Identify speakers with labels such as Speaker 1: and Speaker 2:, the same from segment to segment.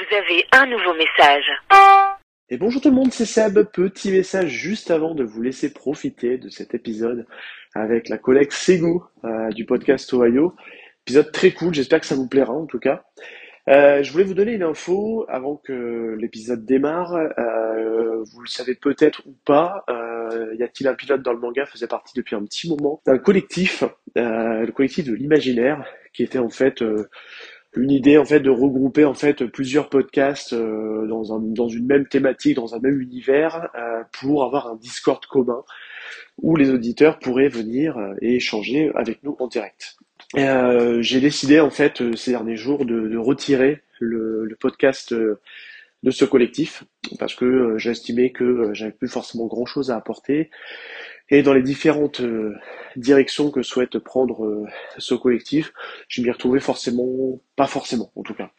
Speaker 1: Vous avez un nouveau message.
Speaker 2: Et bonjour tout le monde, c'est Seb. Petit message juste avant de vous laisser profiter de cet épisode avec la collègue Sego euh, du podcast Ohio. Épisode très cool, j'espère que ça vous plaira en tout cas. Euh, je voulais vous donner une info avant que l'épisode démarre. Euh, vous le savez peut-être ou pas, euh, y a-t-il un pilote dans le manga faisait partie depuis un petit moment d'un collectif, le collectif de l'imaginaire, qui était en fait une idée en fait de regrouper en fait plusieurs podcasts euh, dans, un, dans une même thématique, dans un même univers, euh, pour avoir un Discord commun où les auditeurs pourraient venir euh, et échanger avec nous en direct. J'ai décidé en fait ces derniers jours de, retirer le, le podcast de ce collectif parce que j'estimais que j'avais plus forcément grand chose à apporter et dans les différentes euh, directions que souhaite prendre euh, ce collectif, je m'y retrouvais forcément, pas forcément en tout cas.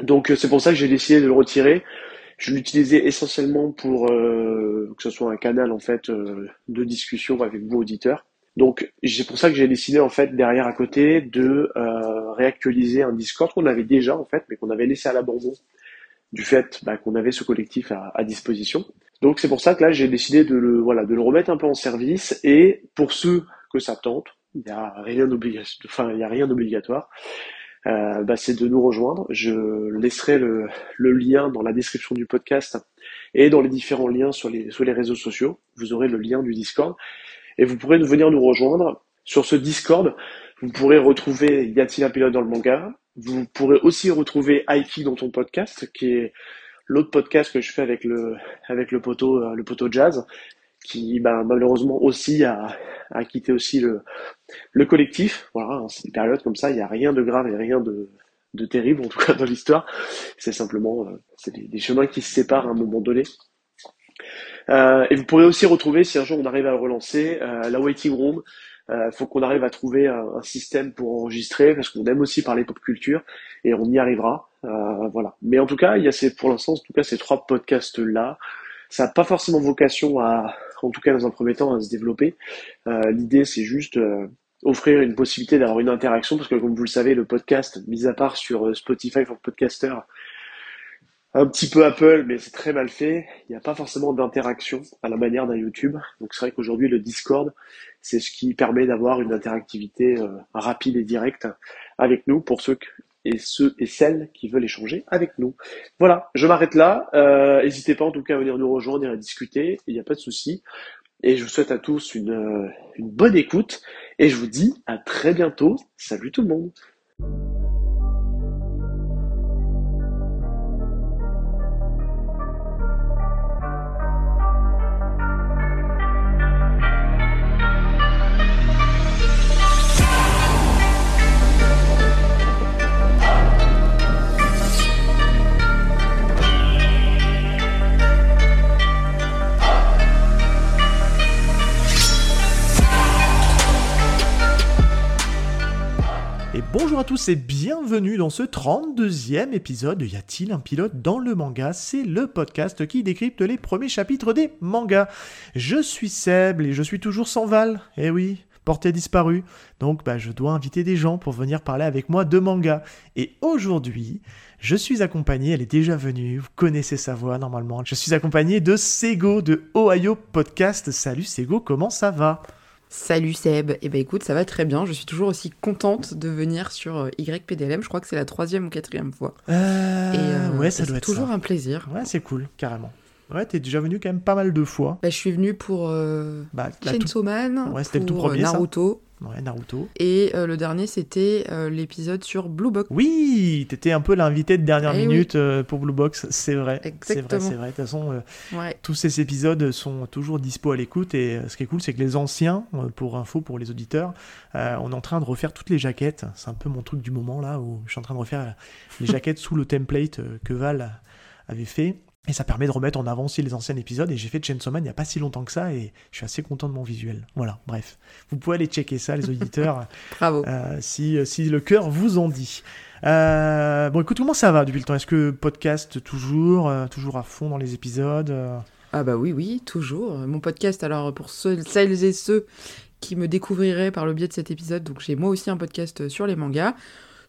Speaker 2: Donc euh, c'est pour ça que j'ai décidé de le retirer. Je l'utilisais essentiellement pour que ce soit un canal en fait de discussion avec vous auditeurs. Donc c'est pour ça que j'ai décidé en fait derrière à côté de réactualiser un Discord qu'on avait déjà en fait, mais qu'on avait laissé à l'abandon du fait bah, qu'on avait ce collectif à, à disposition. Donc c'est pour ça que là j'ai décidé de le voilà de le remettre un peu en service et pour ceux que ça tente, il n'y a rien d'obligatoire, enfin il y a rien d'obligatoire. Euh, bah, c'est de nous rejoindre. Je laisserai le, le lien dans la description du podcast et dans les différents liens sur les sur les réseaux sociaux. Vous aurez le lien du Discord et vous pourrez venir nous rejoindre sur ce Discord. Vous pourrez retrouver Y a-t-il un pilote dans le manga Vous pourrez aussi retrouver Aiki dans ton podcast, qui est l'autre podcast que je fais avec le avec le poteau euh, le poteau jazz qui bah, malheureusement aussi a, quitté aussi le, le collectif. Voilà hein, c'est une période comme ça il n'y a rien de grave et rien de, de terrible en tout cas dans l'histoire. C'est simplement euh, c'est des, des chemins qui se séparent à un moment donné. Euh, et vous pourrez aussi retrouver si un jour on arrive à relancer la waiting room il faut qu'on arrive à trouver un, système pour enregistrer parce qu'on aime aussi parler pop culture et on y arrivera euh, voilà. Mais en tout cas, il y a ces, pour l'instant, en tout cas, ces trois podcasts-là. Ça n'a pas forcément vocation à, en tout cas dans un premier temps, à se développer. Euh, L'idée, c'est juste euh, offrir une possibilité d'avoir une interaction, parce que comme vous le savez, le podcast, mis à part sur euh, Spotify pour Podcaster, un petit peu Apple, mais c'est très mal fait. Il n'y a pas forcément d'interaction à la manière d'un YouTube. Donc c'est vrai qu'aujourd'hui, le Discord, c'est ce qui permet d'avoir une interactivité euh, rapide et directe avec nous pour ceux et ceux et celles qui veulent échanger avec nous. Voilà, je m'arrête là. Euh, N'hésitez pas en tout cas à venir nous rejoindre et à discuter, il n'y a pas de souci. Et je vous souhaite à tous euh, une bonne écoute et je vous dis à très bientôt. Salut tout le monde.
Speaker 3: Tous et bienvenue dans ce 32e épisode de Y a-t-il un pilote dans le manga? C'est le podcast qui décrypte les premiers chapitres des mangas. Je suis Seb et je suis toujours sans Val. Eh oui, portée disparue. Donc bah, je dois inviter des gens pour venir parler avec moi de manga. Et aujourd'hui, je suis accompagné, elle est déjà venue, vous connaissez sa voix normalement. Je suis accompagné de Sego de Ohio Podcast. Salut Sego, comment ça va?
Speaker 4: Salut Seb, eh ben écoute, ça va très bien, je suis toujours aussi contente de venir sur euh, YPDLM, je crois que c'est la troisième ou quatrième fois.
Speaker 3: euh,
Speaker 4: Et euh,
Speaker 3: Ouais, ça
Speaker 4: c'est
Speaker 3: doit être
Speaker 4: toujours
Speaker 3: ça.
Speaker 4: un plaisir.
Speaker 3: Ouais, c'est cool, carrément. Ouais, t'es déjà venu quand même pas mal de fois.
Speaker 4: Bah, je suis venue pour euh,
Speaker 3: Bah,
Speaker 4: Chainsaw Man,
Speaker 3: Ouais, c'était le tout
Speaker 4: pour, euh,
Speaker 3: premier.
Speaker 4: Naruto,
Speaker 3: Ouais, Naruto.
Speaker 4: et euh, le dernier c'était euh, l'épisode sur Blue Box.
Speaker 3: Oui, t'étais un peu l'invité de dernière
Speaker 4: Eh oui.
Speaker 3: minute euh, pour Blue Box, c'est vrai. C'est vrai,
Speaker 4: Exactement.
Speaker 3: c'est vrai. De toute façon,
Speaker 4: Ouais,
Speaker 3: tous ces épisodes sont toujours dispo à l'écoute et ce qui est cool, c'est que les anciens, pour info pour les auditeurs, on est en train de refaire toutes les jaquettes. C'est un peu mon truc du moment là où je suis en train de refaire les jaquettes sous le template que Val avait fait. Et ça permet de remettre en avant aussi les anciens épisodes. Et j'ai fait Chainsaw Man il n'y a pas si longtemps que ça et je suis assez content de mon visuel. Voilà, bref. Vous pouvez aller checker ça, les auditeurs.
Speaker 4: bravo.
Speaker 3: Euh, si, si le cœur vous en dit. Euh, bon, écoute, comment ça va depuis le temps? Est-ce que podcast toujours, euh, toujours à fond dans les épisodes euh?
Speaker 4: Ah bah oui, oui, toujours. Mon podcast, alors pour ceux, celles et ceux qui me découvriraient par le biais de cet épisode, donc j'ai moi aussi un podcast sur les mangas.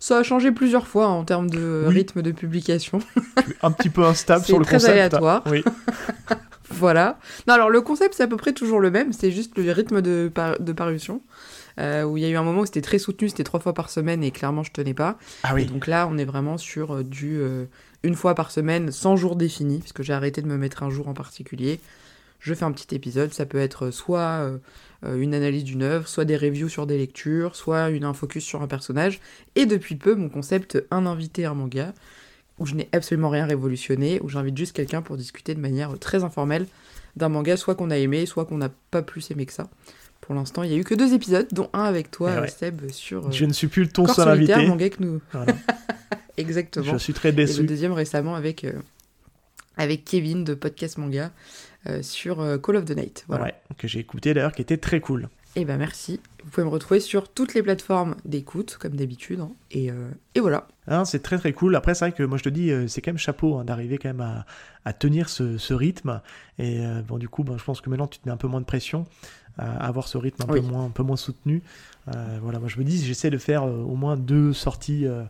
Speaker 4: Ça a changé plusieurs fois en termes de
Speaker 3: Oui.
Speaker 4: rythme de publication.
Speaker 3: Un petit peu instable sur le
Speaker 4: très
Speaker 3: concept.
Speaker 4: aléatoire.
Speaker 3: Oui.
Speaker 4: Voilà. Non, alors le concept, c'est à peu près toujours le même, c'est juste le rythme de, par- de parution. euh, où il y a eu un moment où c'était très soutenu, c'était trois fois par semaine et clairement je tenais pas.
Speaker 3: Ah
Speaker 4: Et
Speaker 3: oui.
Speaker 4: donc là, on est vraiment sur euh, du euh, une fois par semaine, sans jour défini, puisque j'ai arrêté de me mettre un jour en particulier. Je fais un petit épisode, ça peut être soit euh, une analyse d'une œuvre, soit des reviews sur des lectures, soit une un focus sur un personnage. Et depuis peu, mon concept un invité un manga, où je n'ai absolument rien révolutionné, où j'invite juste quelqu'un pour discuter de manière très informelle d'un manga, soit qu'on a aimé, soit qu'on n'a pas plus aimé que ça. Pour l'instant, il y a eu que deux épisodes, dont un avec toi,
Speaker 3: Eh ouais.
Speaker 4: Seb, sur euh,
Speaker 3: Je ne suis plus ton seul invité.
Speaker 4: manga que nous.
Speaker 3: Voilà.
Speaker 4: Exactement.
Speaker 3: Je suis très
Speaker 4: Et le
Speaker 3: déçu.
Speaker 4: deuxième récemment avec, euh, avec Kevin de Podcast Manga euh, sur euh, Call of the Night. Voilà.
Speaker 3: Ouais, que j'ai écouté d'ailleurs, qui était très cool.
Speaker 4: Et ben merci. Vous pouvez me retrouver sur toutes les plateformes d'écoute, comme d'habitude. hein. Et, euh, et voilà.
Speaker 3: Hein, c'est très très cool. Après, c'est vrai que moi je te dis, euh, c'est quand même chapeau hein, d'arriver quand même à, à tenir ce, ce rythme. Et euh, bon, du coup, ben, je pense que maintenant tu te mets un peu moins de pression à avoir ce rythme un,
Speaker 4: Oui.
Speaker 3: peu, moins, un peu moins soutenu. Euh, voilà, moi je me dis, j'essaie de faire euh, au moins deux sorties euh,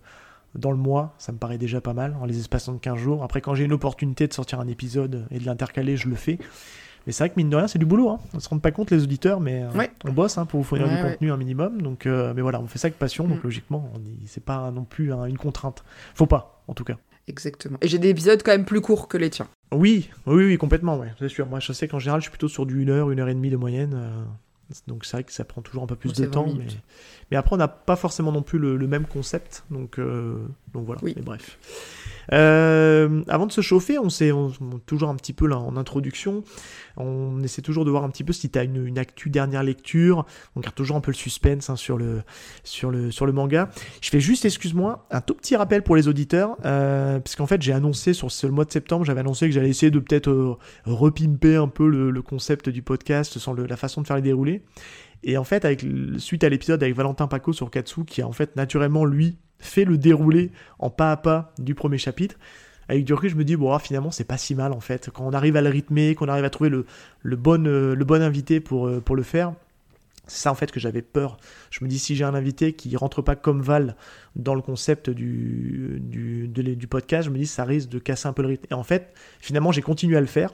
Speaker 3: dans le mois. Ça me paraît déjà pas mal, en les espaçant de 15 jours. Après, quand j'ai une opportunité de sortir un épisode et de l'intercaler, je le fais. Mais c'est vrai que mine de rien, c'est du boulot. Hein. On se rend pas compte, les auditeurs, mais euh,
Speaker 4: Ouais.
Speaker 3: on bosse hein, pour vous fournir
Speaker 4: Ouais,
Speaker 3: du
Speaker 4: ouais.
Speaker 3: contenu un minimum. Donc, euh, mais voilà, on fait ça avec passion. Donc,
Speaker 4: Mm.
Speaker 3: logiquement, c'est pas non plus hein, une contrainte. Faut pas, en tout cas.
Speaker 4: Exactement. Et j'ai des épisodes quand même plus courts que les tiens.
Speaker 3: Oui, oui, oui, complètement, ouais, c'est sûr. Moi, je sais qu'en général, je suis plutôt sur du 1 heure, 1 heure et demie de moyenne. euh, donc, c'est vrai que ça prend toujours un peu plus de
Speaker 4: c'est 20
Speaker 3: temps. Mais... après, on n'a pas forcément non plus le, le même concept. Donc, euh, donc voilà,
Speaker 4: Oui.
Speaker 3: mais bref. Euh, avant de se chauffer, on s'est toujours un petit peu là en introduction. On essaie toujours de voir un petit peu si tu as une, une actu dernière lecture. On garde toujours un peu le suspense hein, sur, le, sur, le, sur le manga. Je fais juste, excuse-moi, un tout petit rappel pour les auditeurs. Euh, parce qu'en fait, j'ai annoncé sur ce- le mois de septembre, j'avais annoncé que j'allais essayer de peut-être euh, repimper un peu le, concept du podcast sans la façon de faire les déroulés. Et en fait, suite à l'épisode avec Valentin Paco sur Katsu, qui a en fait naturellement, lui, fait le déroulé en pas à pas du premier chapitre, avec du je me dis, bon, ah, finalement, c'est pas si mal en fait. Quand on arrive à le rythmer, qu'on arrive à trouver le, le, bon, euh, le bon invité pour, euh, pour le faire, c'est ça en fait que j'avais peur. Je me dis, si j'ai un invité qui rentre pas comme Val dans le concept du, du, du podcast, je me dis, ça risque de casser un peu le rythme. Et en fait, finalement, j'ai continué à le faire.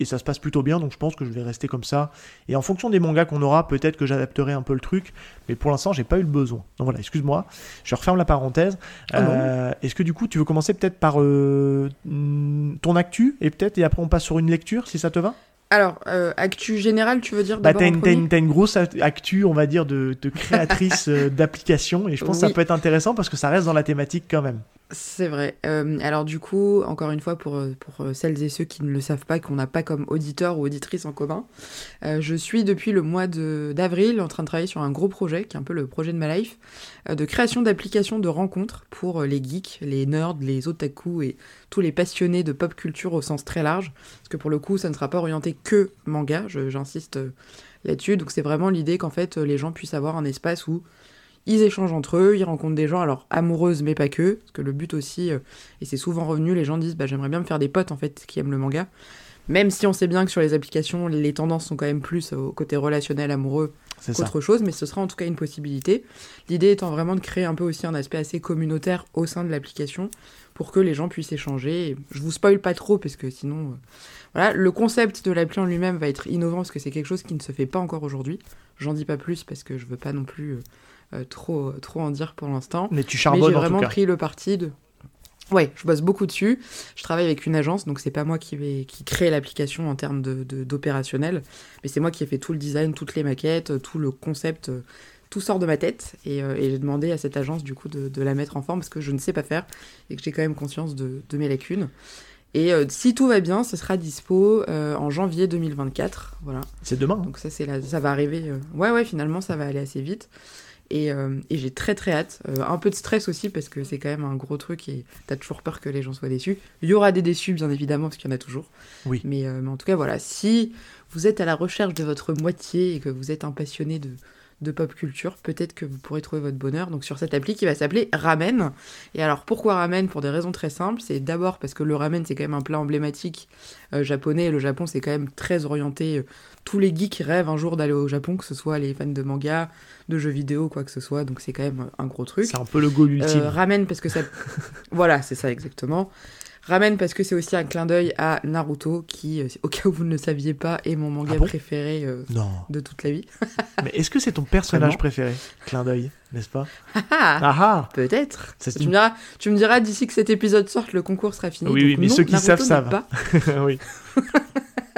Speaker 3: Et ça se passe plutôt bien, donc je pense que je vais rester comme ça. Et en fonction des mangas qu'on aura, peut-être que j'adapterai un peu le truc. Mais pour l'instant, j'ai pas eu le besoin. Donc voilà, excuse-moi. Je referme la parenthèse.
Speaker 4: Ah.
Speaker 3: Euh, Est-ce que du coup, tu veux commencer peut-être par euh, mm, ton actu et peut-être et après on passe sur une lecture, si ça te va?
Speaker 4: Alors, euh, actu générale, tu veux dire
Speaker 3: Bah t'as une, grosse act- actu, on va dire, de, de créatrice d'applications et je pense que ça peut être intéressant parce que ça reste dans la thématique quand même.
Speaker 4: C'est vrai. Euh, alors du coup, encore une fois, pour, euh, euh, celles et ceux qui ne le savent pas, qu'on n'a pas comme auditeur ou auditrice en commun, je suis depuis le mois d'avril en train de travailler sur un gros projet, qui est un peu le projet de ma life, de création d'applications de rencontres pour les geeks, les nerds, les otaku et tous les passionnés de pop culture au sens très large. Parce que pour le coup, ça ne sera pas orienté que manga, j'insiste là-dessus. Donc c'est vraiment l'idée qu'en fait, les gens puissent avoir un espace où ils échangent entre eux, ils rencontrent des gens, alors amoureuses mais pas que, parce que le but aussi, euh, et c'est souvent revenu, les gens disent bah, j'aimerais bien me faire des potes en fait qui aiment le manga. Même si on sait bien que sur les applications, les tendances sont quand même plus au côté relationnel, amoureux qu'autre chose, mais ce sera en tout cas une possibilité. L'idée étant vraiment de créer un peu aussi un aspect assez communautaire au sein de l'application pour que les gens puissent échanger. Je vous spoil pas trop parce que sinon, euh, voilà, le concept de l'appli en lui-même va être innovant parce que c'est quelque chose qui ne se fait pas encore aujourd'hui. J'en dis pas plus parce que je veux pas non plus euh, trop trop en dire pour l'instant.
Speaker 3: Mais tu
Speaker 4: Mais
Speaker 3: charbonnes
Speaker 4: j'ai
Speaker 3: en
Speaker 4: vraiment
Speaker 3: tout cas.
Speaker 4: pris le parti de. Ouais, je bosse beaucoup dessus. Je travaille avec une agence, donc c'est pas moi qui vais qui crée l'application en termes de de- d'opérationnel, mais c'est moi qui ai fait tout le design, toutes les maquettes, tout le concept, euh, tout sort de ma tête. Et, euh, et j'ai demandé à cette agence du coup de, de la mettre en forme parce que je ne sais pas faire et que j'ai quand même conscience de, de mes lacunes. Et euh, si tout va bien, ce sera dispo euh, en janvier 2024. Voilà.
Speaker 3: C'est demain. hein.
Speaker 4: Donc ça, c'est ça va arriver. euh, Ouais, ouais, finalement, ça va aller assez vite. Et, euh, et j'ai très très hâte. Euh, un peu de stress aussi parce que c'est quand même un gros truc et t'as toujours peur que les gens soient déçus. Il y aura des déçus, bien évidemment, parce qu'il y en a toujours.
Speaker 3: Oui.
Speaker 4: Mais, euh, mais en tout cas, voilà, si vous êtes à la recherche de votre moitié et que vous êtes un passionné de, de pop culture, peut-être que vous pourrez trouver votre bonheur. Donc sur cette appli qui va s'appeler Ramen. Et alors pourquoi Ramen? Pour des raisons très simples. C'est d'abord parce que le ramen c'est quand même un plat emblématique japonais. Et le Japon c'est quand même très orienté. Tous les geeks rêvent un jour d'aller au Japon, que ce soit les fans de manga, de jeux vidéo, quoi que ce soit. Donc c'est quand même un gros truc.
Speaker 3: C'est un peu le goal ultime.
Speaker 4: Euh, ramen parce que ça. voilà, c'est ça exactement. Ramen parce que c'est aussi un clin d'œil à Naruto, qui, euh, au cas où vous ne le saviez pas, est mon manga
Speaker 3: Ah bon?
Speaker 4: préféré euh,
Speaker 3: Non.
Speaker 4: de toute la vie.
Speaker 3: Mais est-ce que c'est ton personnage
Speaker 4: Vraiment
Speaker 3: préféré? Clin d'œil, n'est-ce pas?
Speaker 4: Ah,
Speaker 3: Ah ah
Speaker 4: Peut-être. Tu
Speaker 3: une-
Speaker 4: me diras, tu me diras d'ici que cet épisode sorte, le concours sera fini.
Speaker 3: Oui, oui, mais
Speaker 4: non,
Speaker 3: ceux qui
Speaker 4: Naruto
Speaker 3: savent, savent.
Speaker 4: Pas
Speaker 3: Oui.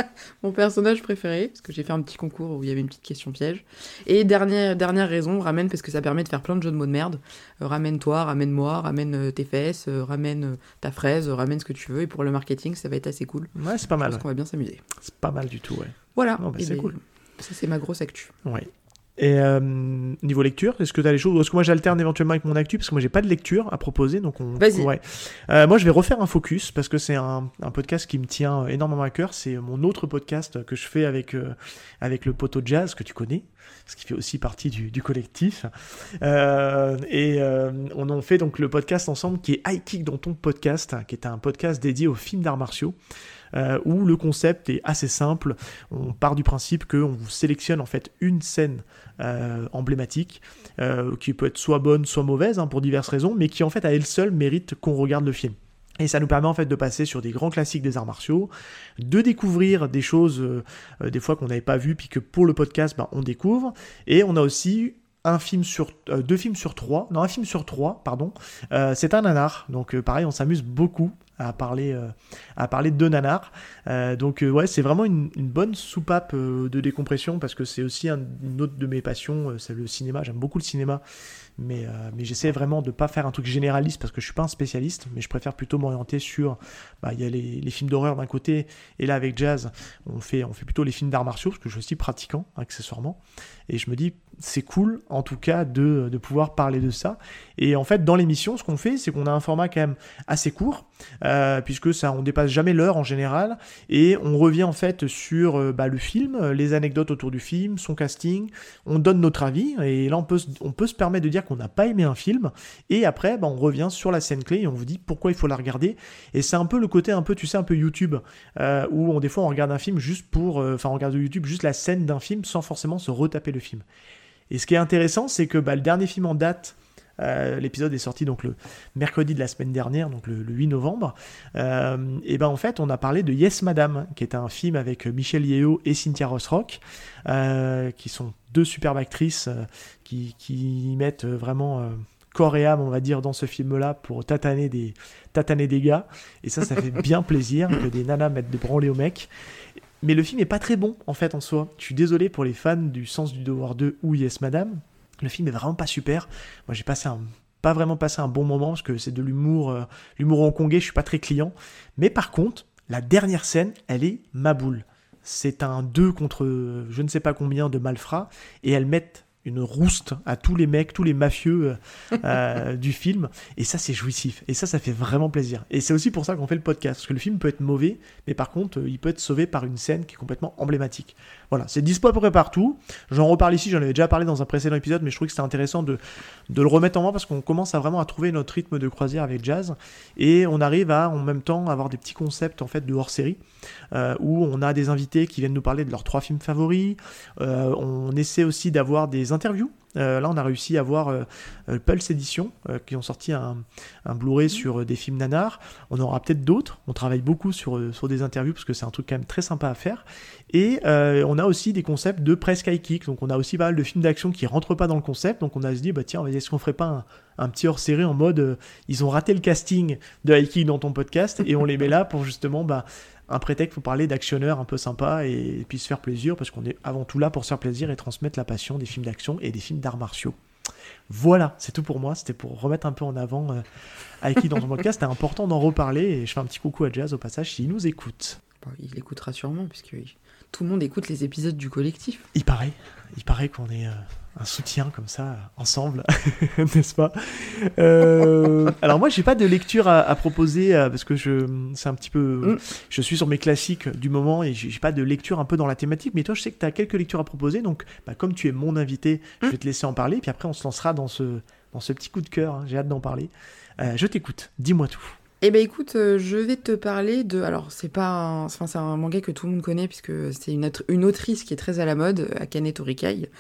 Speaker 4: mon personnage préféré, parce que j'ai fait un petit concours où il y avait une petite question piège. Et dernière, dernière raison, ramène parce que ça permet de faire plein de jeux de mots de merde. Euh, ramène-toi, ramène-moi, ramène euh, tes fesses, euh, ramène ta fraise, ramène ce que tu veux. Et pour le marketing, ça va être assez cool.
Speaker 3: Ouais, c'est pas mal. ouais.
Speaker 4: qu'on va bien s'amuser.
Speaker 3: C'est pas mal du tout, ouais.
Speaker 4: Voilà.
Speaker 3: Bah,
Speaker 4: Et
Speaker 3: c'est
Speaker 4: ben,
Speaker 3: cool.
Speaker 4: Ça, c'est ma grosse actu.
Speaker 3: Ouais. Et euh, niveau lecture, est-ce que tu as les choses Est-ce que moi j'alterne éventuellement avec mon actu Parce que moi j'ai pas de lecture à proposer. Donc on...
Speaker 4: Vas-y.
Speaker 3: Ouais. Euh, moi je vais refaire un focus parce que c'est un, un podcast qui me tient énormément à cœur. C'est mon autre podcast que je fais avec, euh, avec le poteau jazz que tu connais. Ce qui fait aussi partie du, du collectif. Euh, et euh, on en fait donc le podcast ensemble qui est High Kick dans ton podcast, qui est un podcast dédié aux films d'arts martiaux. Euh, où le concept est assez simple. On part du principe qu'on vous sélectionne en fait une scène euh, emblématique euh, qui peut être soit bonne, soit mauvaise hein, pour diverses raisons, mais qui en fait à elle seule mérite qu'on regarde le film. Et ça nous permet en fait de passer sur des grands classiques des arts martiaux, de découvrir des choses des fois qu'on n'avait pas vues, puis que pour le podcast bah, on découvre. Et on a aussi un film sur deux films sur trois, non un film sur trois, pardon. C'est un nanar, donc pareil on s'amuse beaucoup à parler euh, à parler de nanar. Euh, donc euh, ouais c'est vraiment une, bonne soupape euh, de décompression parce que c'est aussi un- une autre de mes passions, c'est le cinéma. J'aime beaucoup le cinéma mais, mais j'essaie vraiment de pas faire un truc généraliste parce que je suis pas un spécialiste, mais je préfère plutôt m'orienter sur, bah, il y a les, les films d'horreur d'un côté, et là avec Jazz, on fait, on fait plutôt les films d'arts martiaux, parce que je suis aussi pratiquant, accessoirement, et je me dis, c'est cool, en tout cas, de, de pouvoir parler de ça, et en fait, dans l'émission, ce qu'on fait, c'est qu'on a un format quand même assez court, euh, puisque ça, on dépasse jamais l'heure en général, et on revient en fait sur euh, bah, le film, euh, les anecdotes autour du film, son casting, on donne notre avis, et là on peut, on peut se permettre de dire qu'on n'a pas aimé un film, et après bah, on revient sur la scène clé et on vous dit pourquoi il faut la regarder, et c'est un peu le côté un peu, tu sais, un peu YouTube, où on, des fois on regarde un film juste pour, enfin on regarde YouTube juste la scène d'un film sans forcément se retaper le film. Et ce qui est intéressant, c'est que bah, le dernier film en date, euh, l'épisode est sorti donc le mercredi de la semaine dernière, donc le, le 8 novembre. Euh, et ben en fait, on a parlé de Yes Madame, qui est un film avec Michel Yeo et Cynthia Rothrock, euh, qui sont deux superbes actrices qui, mettent vraiment corps et âme, on va dire, dans ce film-là pour tataner des, tataner des gars. Et ça, ça fait bien plaisir que des nanas mettent des branlées aux mecs. Mais le film est pas très bon, en fait, en soi. Je suis désolé pour les fans du Sens du Devoir 2 ou Yes Madame. Le film est vraiment pas super. Moi, j'ai passé pas vraiment passé un bon moment parce que c'est de l'humour euh, l'humour hongkongais, je suis pas très client. Mais par contre, la dernière scène, elle est ma boule. C'est un 2 contre je ne sais pas combien de malfrats et elles mettent une rouste à tous les mecs, tous les mafieux euh, euh, du film. Et ça, c'est jouissif. Et ça, ça fait vraiment plaisir. Et c'est aussi pour ça qu'on fait le podcast. Parce que le film peut être mauvais, mais par contre, euh, il peut être sauvé par une scène qui est complètement emblématique. Voilà, c'est dispo à peu près partout. J'en reparle ici, j'en avais déjà parlé dans un précédent épisode, mais je trouvais que c'était intéressant de, de le remettre en main parce qu'on commence à vraiment à trouver notre rythme de croisière avec Jazz. Et on arrive à, en même temps, avoir des petits concepts en fait de hors-série euh, où on a des invités qui viennent nous parler de leurs trois films favoris. Euh, on essaie aussi d'avoir des interviews. Euh, là, on a réussi à avoir Pulse Edition qui ont sorti un, un Blu-ray sur euh, des films nanars. On en aura peut-être d'autres. On travaille beaucoup sur, sur des interviews parce que c'est un truc quand même très sympa à faire. Et on a aussi des concepts de presque high kick. Donc on a aussi pas mal de films d'action qui rentrent pas dans le concept. Donc on a se dit, bah tiens, est-ce qu'on ferait pas un, un petit hors-série en mode ils ont raté le casting de high kick dans ton podcast et on les met là pour justement bah, un prétexte pour parler d'actionneurs un peu sympa et, puis se faire plaisir parce qu'on est avant tout là pour se faire plaisir et transmettre la passion des films d'action et des films d'arts martiaux. Voilà, c'est tout pour moi. C'était pour remettre un peu en avant euh, Aiki dans ton podcast. C'était important d'en reparler et je fais un petit coucou à Jazz au passage s'il nous écoute.
Speaker 4: Il écoutera sûrement, puisque tout le monde écoute les épisodes du collectif.
Speaker 3: Il paraît, il paraît qu'on est euh, un soutien comme ça, ensemble, n'est-ce pas? Euh, Alors moi, j'ai pas de lecture à, à proposer euh, parce que je, c'est un petit peu,
Speaker 4: Mm.
Speaker 3: je suis sur mes classiques du moment et j'ai pas de lecture un peu dans la thématique. Mais toi, je sais que tu as quelques lectures à proposer, donc bah, comme tu es mon invité, je
Speaker 4: Mm.
Speaker 3: vais te laisser en parler. Puis après, on se lancera dans ce, dans ce petit coup de cœur. hein. J'ai hâte d'en parler. Je t'écoute. Dis-moi tout.
Speaker 4: Eh ben écoute, euh, je vais te parler de. Alors, c'est pas. Un... Enfin, c'est un manga que tout le monde connaît, puisque c'est une, autrice qui est très à la mode, Akane Torikai.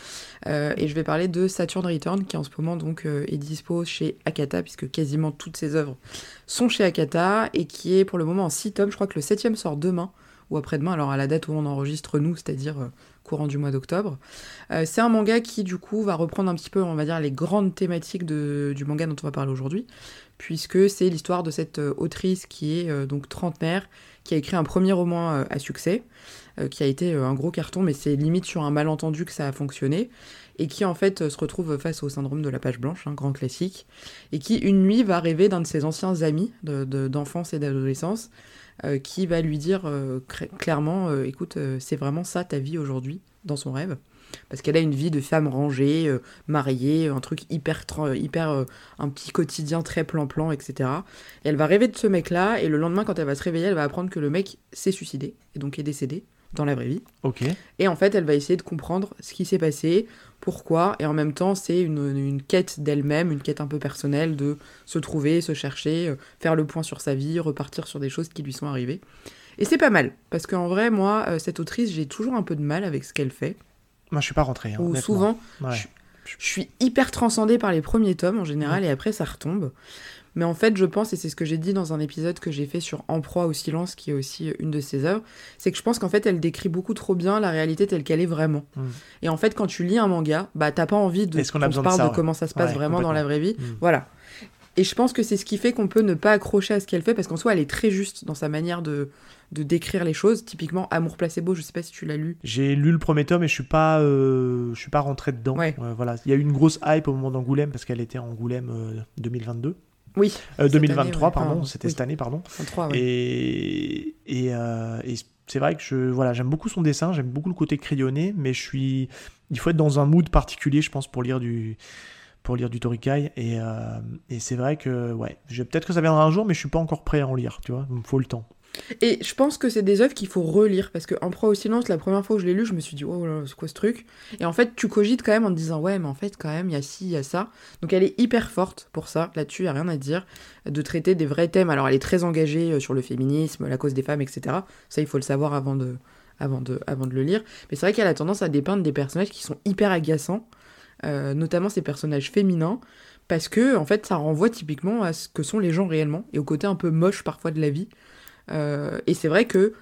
Speaker 4: Euh, et je vais parler de Saturn Return, qui en ce moment donc euh, est dispo chez Akata, puisque quasiment toutes ses œuvres sont chez Akata, et qui est pour le moment en 6 tomes. Je crois que le 7 sort demain, ou après-demain, alors à la date où on enregistre nous, c'est-à-dire euh, courant du mois d'octobre. Euh, c'est un manga qui, du coup, va reprendre un petit peu, on va dire, les grandes thématiques du manga dont on va parler aujourd'hui puisque c'est l'histoire de cette euh, autrice qui est euh, donc trentenaire, qui a écrit un premier roman euh, à succès, qui a été un gros carton, mais c'est limite sur un malentendu que ça a fonctionné, et qui en fait se retrouve face au syndrome de la page blanche, un grand classique, et qui une nuit va rêver d'un de ses anciens amis de- de- d'enfance et d'adolescence, qui va lui dire clairement, écoute, c'est vraiment ça ta vie aujourd'hui, dans son rêve. Parce qu'elle a une vie de femme rangée, euh, mariée, un truc hyper, hyper euh, un petit quotidien très plan-plan, etc. Et elle va rêver de ce mec-là, et le lendemain, quand elle va se réveiller, elle va apprendre que le mec s'est suicidé, et donc est décédé dans la vraie vie.
Speaker 3: Ok.
Speaker 4: Et en fait, elle va essayer de comprendre ce qui s'est passé, pourquoi, et en même temps, c'est une, une quête d'elle-même, une quête un peu personnelle de se trouver, se chercher, euh, faire le point sur sa vie, repartir sur des choses qui lui sont arrivées. Et c'est pas mal, parce qu'en vrai, moi, euh, cette autrice, j'ai toujours un peu de mal avec ce qu'elle fait,
Speaker 3: Moi, je suis pas rentré. hein,
Speaker 4: ou souvent,
Speaker 3: Ouais.
Speaker 4: je, je suis hyper transcendée par les premiers tomes en général, et après ça retombe. Mais en fait, je pense, et c'est ce que j'ai dit dans un épisode que j'ai fait sur En proie au silence, qui est aussi une de ses œuvres, c'est que je pense qu'en fait, elle décrit beaucoup trop bien la réalité telle qu'elle est vraiment.
Speaker 3: Mm.
Speaker 4: Et en fait, quand tu lis un manga, bah t'as pas envie de
Speaker 3: Est-ce qu'on
Speaker 4: se
Speaker 3: besoin de
Speaker 4: parle
Speaker 3: ça,
Speaker 4: de,
Speaker 3: ouais.
Speaker 4: comment ça se passe
Speaker 3: Ouais,
Speaker 4: vraiment dans la vraie vie.
Speaker 3: Mm.
Speaker 4: Voilà. Et je pense que c'est ce qui fait qu'on peut ne pas accrocher à ce qu'elle fait, parce qu'en soi, elle est très juste dans sa manière de, de décrire les choses. Typiquement, Amour placebo, je sais pas si tu l'as lu.
Speaker 3: J'ai lu le premier tome et je suis pas, euh, je suis pas rentré dedans.
Speaker 4: Ouais.
Speaker 3: voilà. Il y a eu une grosse hype au moment d'Angoulême parce qu'elle était à Angoulême euh, 2022.
Speaker 4: Oui.
Speaker 3: Euh,
Speaker 4: Cette
Speaker 3: 2023,
Speaker 4: année, ouais.
Speaker 3: pardon. C'était
Speaker 4: oui.
Speaker 3: cette année, pardon.
Speaker 4: 33, ouais.
Speaker 3: Et, et, euh, et c'est vrai que je, voilà, j'aime beaucoup son dessin, j'aime beaucoup le côté crayonné, mais je suis, il faut être dans un mood particulier, je pense, pour lire du, pour lire du Torikai. Et, euh, et c'est vrai que, ouais, peut-être que ça viendra un jour, mais je suis pas encore prêt à en lire, tu vois. Il me faut le temps.
Speaker 4: Et je pense que c'est des œuvres qu'il faut relire parce que En proie au silence, la première fois où je l'ai lu, je me suis dit oh là, c'est quoi ce truc? Et en fait, tu cogites quand même en te disant ouais, mais en fait quand même il y a ci, il y a ça. Donc elle est hyper forte pour ça. Là-dessus, il y a rien à dire de traiter des vrais thèmes. Alors elle est très engagée euh, sur le féminisme, la cause des femmes, etc. Ça, il faut le savoir avant de avant de avant de le lire. Mais c'est vrai qu'elle a tendance à dépeindre des personnages qui sont hyper agaçants, euh, notamment ces personnages féminins. Parce que, en fait, ça renvoie typiquement à ce que sont les gens réellement et au côté un peu moche parfois de la vie. Euh, et c'est vrai que,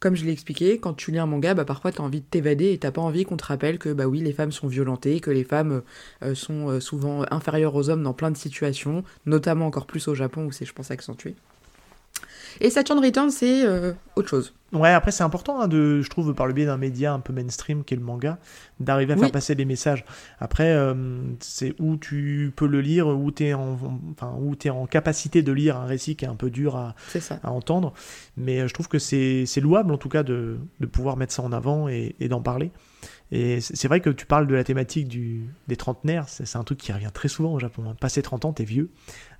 Speaker 4: comme je l'ai expliqué, quand tu lis un manga, bah, parfois tu as envie de t'évader et t'as pas envie qu'on te rappelle que bah oui, les femmes sont violentées, que les femmes euh, sont souvent inférieures aux hommes dans plein de situations, notamment encore plus au Japon où c'est, je pense, accentué. Et Saturn Return, c'est euh, autre chose.
Speaker 3: Ouais, après c'est important, hein, de, je trouve, par le biais d'un média un peu mainstream qui est le manga, d'arriver à
Speaker 4: Oui.
Speaker 3: faire passer des messages. Après, euh, c'est où tu peux le lire, où tu es, en, enfin, où t'es en capacité de lire un récit qui est un peu dur à, à entendre. Mais euh, je trouve que c'est louable, en tout cas, de, de pouvoir mettre ça en avant et, et d'en parler. Et c'est vrai que tu parles de la thématique du, des trentenaires, c'est un truc qui revient très souvent au Japon. hein. Passé 30 ans, t'es vieux.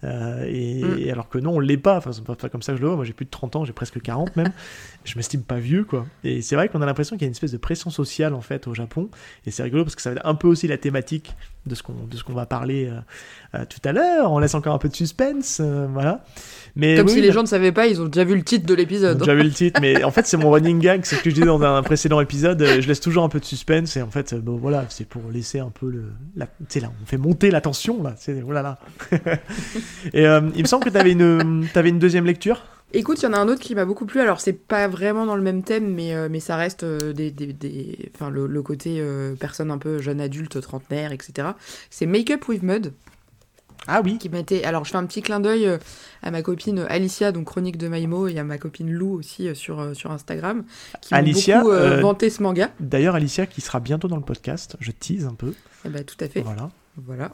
Speaker 3: Euh, et,
Speaker 4: Mm.
Speaker 3: et alors que non, on l'est pas. Enfin, c'est pas, comme ça que je le vois. Moi, j'ai plus de 30 ans, j'ai presque 40 même. je m'estime pas vieux, quoi. Et c'est vrai qu'on a l'impression qu'il y a une espèce de pression sociale, en fait, au Japon. Et c'est rigolo parce que ça va être un peu aussi la thématique de ce qu'on de ce qu'on va parler euh, euh, tout à l'heure. On laisse encore un peu de suspense, voilà. Mais
Speaker 4: Comme
Speaker 3: oui,
Speaker 4: si les gens ne savaient pas, ils ont déjà vu le titre de l'épisode. hein.
Speaker 3: j'avais le titre, mais en fait c'est mon running gag, c'est ce que je disais dans un précédent épisode. Je laisse toujours un peu de suspense et en fait, bon voilà, c'est pour laisser un peu le, la, tu sais là, on fait monter la tension là. C'est oh là là. et euh, il me semble que t'avais une, t'avais une deuxième lecture.
Speaker 4: Écoute, il y en a un autre qui m'a beaucoup plu. Alors, c'est pas vraiment dans le même thème, mais, euh, mais ça reste euh, des, des, des- Enfin, le, le côté euh, personne un peu jeune adulte, trentenaire, etc. C'est Make Up with Mud,
Speaker 3: Ah oui.
Speaker 4: qui m'était. Alors, je fais un petit clin d'œil à ma copine Alicia, donc Chronique de Maïmo, et à ma copine Lou aussi sur, sur Instagram, qui
Speaker 3: Alicia,
Speaker 4: ont beaucoup vanté ce manga.
Speaker 3: D'ailleurs Alicia qui sera bientôt dans le podcast, je tease un peu.
Speaker 4: Eh ben, tout à fait.
Speaker 3: Voilà.
Speaker 4: Voilà.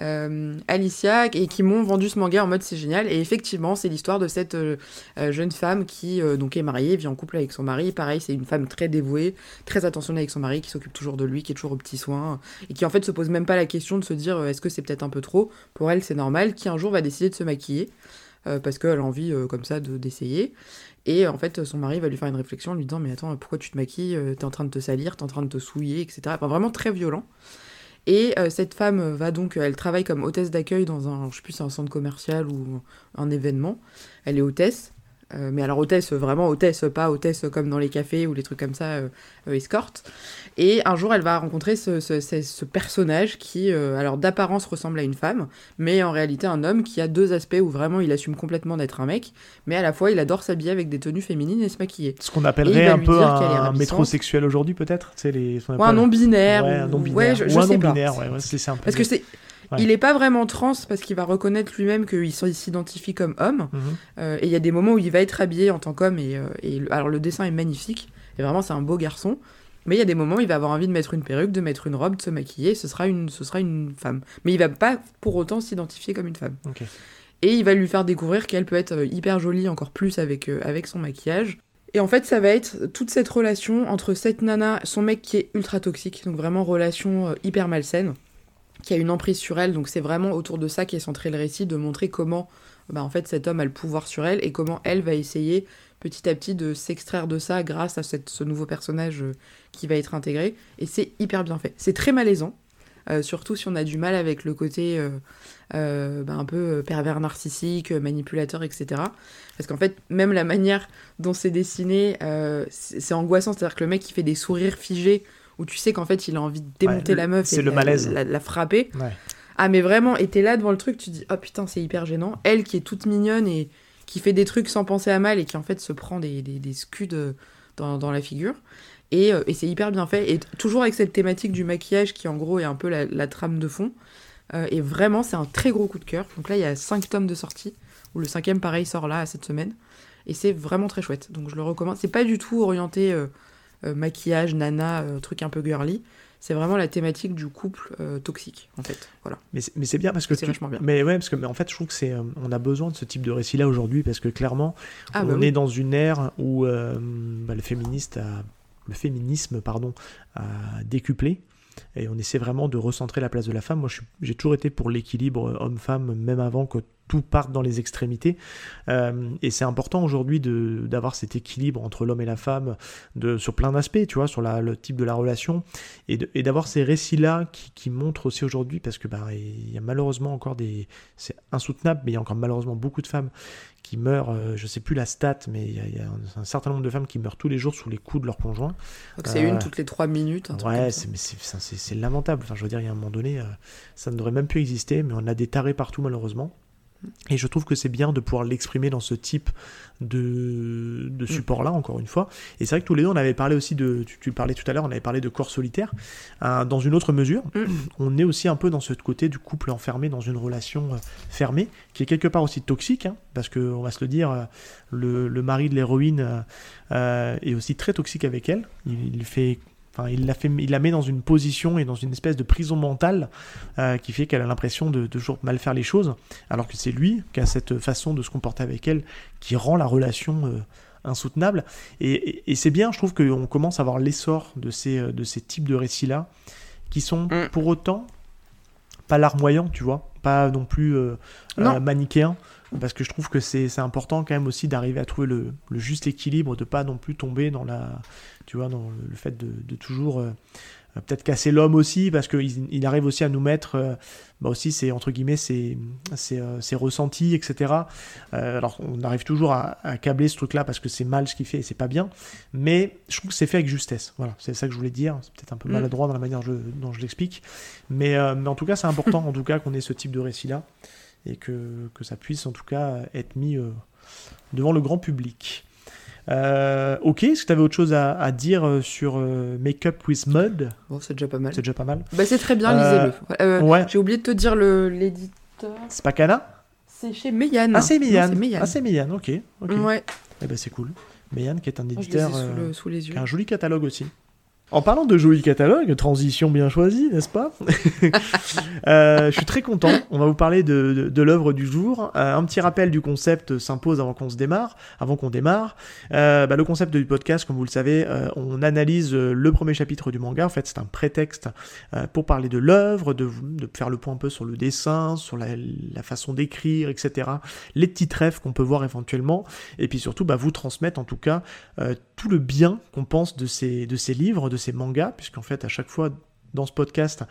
Speaker 4: Euh, Alicia et qui m'ont vendu ce manga en mode c'est génial. Et effectivement, c'est l'histoire de cette euh, euh, jeune femme qui donc est mariée, vit en couple avec son mari. Pareil, c'est une femme très dévouée, très attentionnée avec son mari, qui s'occupe toujours de lui, qui est toujours aux petits soins et qui en fait se pose même pas la question de se dire est-ce que c'est peut-être un peu trop? Pour elle, c'est normal. Qui un jour va décider de se maquiller parce qu'elle a envie comme ça d'essayer. Et en fait, son mari va lui faire une réflexion en lui disant Mais attends, pourquoi tu te maquilles? T'es en train de te salir, t'es en train de te souiller, etc. Enfin, vraiment très violent. Et euh, cette femme va donc, elle travaille comme hôtesse d'accueil dans un, je sais un centre commercial ou un événement. Elle est hôtesse. Euh, mais alors hôtesse, vraiment hôtesse, pas hôtesse comme dans les cafés ou les trucs comme ça, euh, euh, escorte. Et un jour, elle va rencontrer ce, ce, ce personnage qui, alors d'apparence, ressemble à une femme, mais en réalité un homme qui a deux aspects où vraiment il assume complètement d'être un mec, mais à la fois il adore s'habiller avec des tenues féminines et se maquiller.
Speaker 3: Ce qu'on appellerait un peu un, métrosexuel aujourd'hui peut-être
Speaker 4: les... Ou un non-binaire.
Speaker 3: Ouais, un non-binaire.
Speaker 4: je, ou un
Speaker 3: non-binaire, ouais, c'est un peu...
Speaker 4: Parce que c'est il n'est pas vraiment trans parce qu'il va reconnaître lui-même qu'il s'identifie comme homme. Mhm. Euh, et il y a des moments où il va être habillé en tant qu'homme. Et, euh, alors le dessin est magnifique. Et vraiment, c'est un beau garçon. Mais il y a des moments où il va avoir envie de mettre une perruque, de mettre une robe, de se maquiller. Ce sera une, ce sera une femme. Mais il va pas pour autant s'identifier comme une femme. Et il va lui faire découvrir qu'elle peut être euh, hyper jolie encore plus avec, avec son maquillage. Et en fait, ça va être toute cette relation entre cette nana, son mec qui est ultra toxique, donc vraiment relation hyper malsaine qui a une emprise sur elle. Donc c'est vraiment autour de ça qu'est centré le récit, de montrer comment bah, en fait cet homme a le pouvoir sur elle et comment elle va essayer petit à petit de s'extraire de ça grâce à ce nouveau personnage euh, qui va être intégré. Et c'est hyper bien fait. C'est très malaisant, euh, surtout si on a du mal avec le côté euh, bah, un peu pervers narcissique, manipulateur, etc. Parce qu'en fait, même la manière dont c'est dessiné, c'est angoissant. C'est-à-dire que le mec, il fait des sourires figés où tu sais qu'en fait il a envie de démonter la meuf
Speaker 3: et
Speaker 4: le
Speaker 3: la, malaise.
Speaker 4: La, frapper. Ah mais vraiment, et t'es là devant le truc, tu dis oh putain c'est hyper gênant. Elle qui est toute mignonne et qui fait des trucs sans penser à mal et qui en fait se prend des, des, des scuds euh, dans, dans, la figure. Et, euh, et c'est hyper bien fait. Et toujours avec cette thématique du maquillage qui en gros est un peu la, trame de fond. Euh, et vraiment c'est un très gros coup de cœur. Donc là il y a 5 tomes de sortie, où le cinquième pareil sort là cette semaine. Et c'est vraiment très chouette. Donc je le recommande. C'est pas du tout orienté euh, maquillage, nana, euh, truc un peu girly. C'est vraiment la thématique du couple euh, toxique, en fait. Voilà.
Speaker 3: Mais c'est bien parce que
Speaker 4: c'est vachement bien.
Speaker 3: Mais ouais, parce que mais en fait, je trouve que c'est on a besoin de ce type de récit-là aujourd'hui parce que clairement, ah, on bah est dans une ère où bah, le féministe a, le féminisme pardon a décuplé et on essaie vraiment de recentrer la place de la femme. Moi, j'ai toujours été pour l'équilibre homme-femme, même avant que tout parte dans les extrémités. Euh, et c'est important aujourd'hui d'avoir cet équilibre entre l'homme et la femme de, sur plein d'aspects, tu vois, sur la, le type de la relation, et d'avoir ces récits-là qui, qui, montrent aussi aujourd'hui, parce que bah, il y a malheureusement encore des... C'est insoutenable, mais il y a encore malheureusement beaucoup de femmes qui meurent, euh, je sais plus la stat, mais il y, a, un, certain nombre de femmes qui meurent tous les jours sous les coups de leur conjoint.
Speaker 4: C'est une euh, toutes les trois minutes. Un
Speaker 3: ouais, c'est lamentable. Enfin, je veux dire, il y a un moment donné, ça ne devrait même plus exister, mais on a des tarés partout malheureusement. Et je trouve que c'est bien de pouvoir l'exprimer dans ce type de, de mm. support-là, encore une fois. Et c'est vrai que tous les deux, on avait parlé aussi de, tu, parlais tout à l'heure, on avait parlé de corps solitaire. Euh, dans une autre mesure, mm. on est aussi un peu dans ce côté du couple enfermé dans une relation euh, fermée, qui est quelque part aussi toxique, hein, parce qu'on va se le dire, euh, le, le, mari de l'héroïne est aussi très toxique avec elle. Il, il fait il la, fait, il la met dans une position et dans une espèce de prison mentale euh, qui fait qu'elle a l'impression de, toujours mal faire les choses, alors que c'est lui qui a cette façon de se comporter avec elle qui rend la relation euh, insoutenable. Et, c'est bien, je trouve qu'on commence à avoir l'essor de ces, euh, de ces types de récits-là, qui sont mm. pour autant pas larmoyants, tu vois, pas non plus manichéens parce que je trouve que c'est important quand même aussi d'arriver à trouver le, juste équilibre, de pas non plus tomber dans la, tu vois, dans le fait de, toujours euh, peut-être casser l'homme aussi, parce qu'il il arrive aussi à nous mettre, euh, bah aussi c'est entre guillemets ses, euh, ressentis, etc. alors on arrive toujours à, câbler ce truc-là parce que c'est mal ce qu'il fait et c'est pas bien, mais je trouve que c'est fait avec justesse. Voilà, c'est ça que je voulais dire. C'est peut-être un peu mm. maladroit dans la manière dont je l'explique, mais, mais en tout cas c'est important en tout cas qu'on ait ce type de récit-là et que, que, ça puisse en tout cas être mis euh, devant le grand public. Euh, ok, est-ce que tu avais autre chose à, à dire euh, sur Make Up with Mud?
Speaker 4: Bon, c'est déjà pas mal.
Speaker 3: C'est déjà pas mal.
Speaker 4: Bah, c'est très bien, lisez-le. ouais. J'ai oublié de te dire l'éditeur.
Speaker 3: C'est pas Cana
Speaker 4: C'est chez Meyane.
Speaker 3: Ah, c'est Meyane. Ah, c'est Meyane, ok.
Speaker 4: Ouais.
Speaker 3: Eh ben, c'est cool. Meyane qui est un éditeur.
Speaker 4: sous, le, sous, les yeux.
Speaker 3: Qui a un joli catalogue aussi. En parlant de joli catalogue, transition bien choisie, n'est-ce pas euh, Je suis très content. On va vous parler de, de, de l'œuvre du jour. Euh, un petit rappel du concept s'impose avant qu'on se démarre, avant qu'on démarre. Euh, bah, le concept du podcast, comme vous le savez, on analyse le premier chapitre du manga. En fait, c'est un prétexte pour parler de l'œuvre, de, de faire le point un peu sur le dessin, sur la, la façon d'écrire, etc. Les petites rêves qu'on peut voir éventuellement, et puis surtout bah, vous transmettre en tout cas tout le bien qu'on pense de ces, de ces livres, de ces mangas, puisqu'en fait à chaque fois dans ce podcast,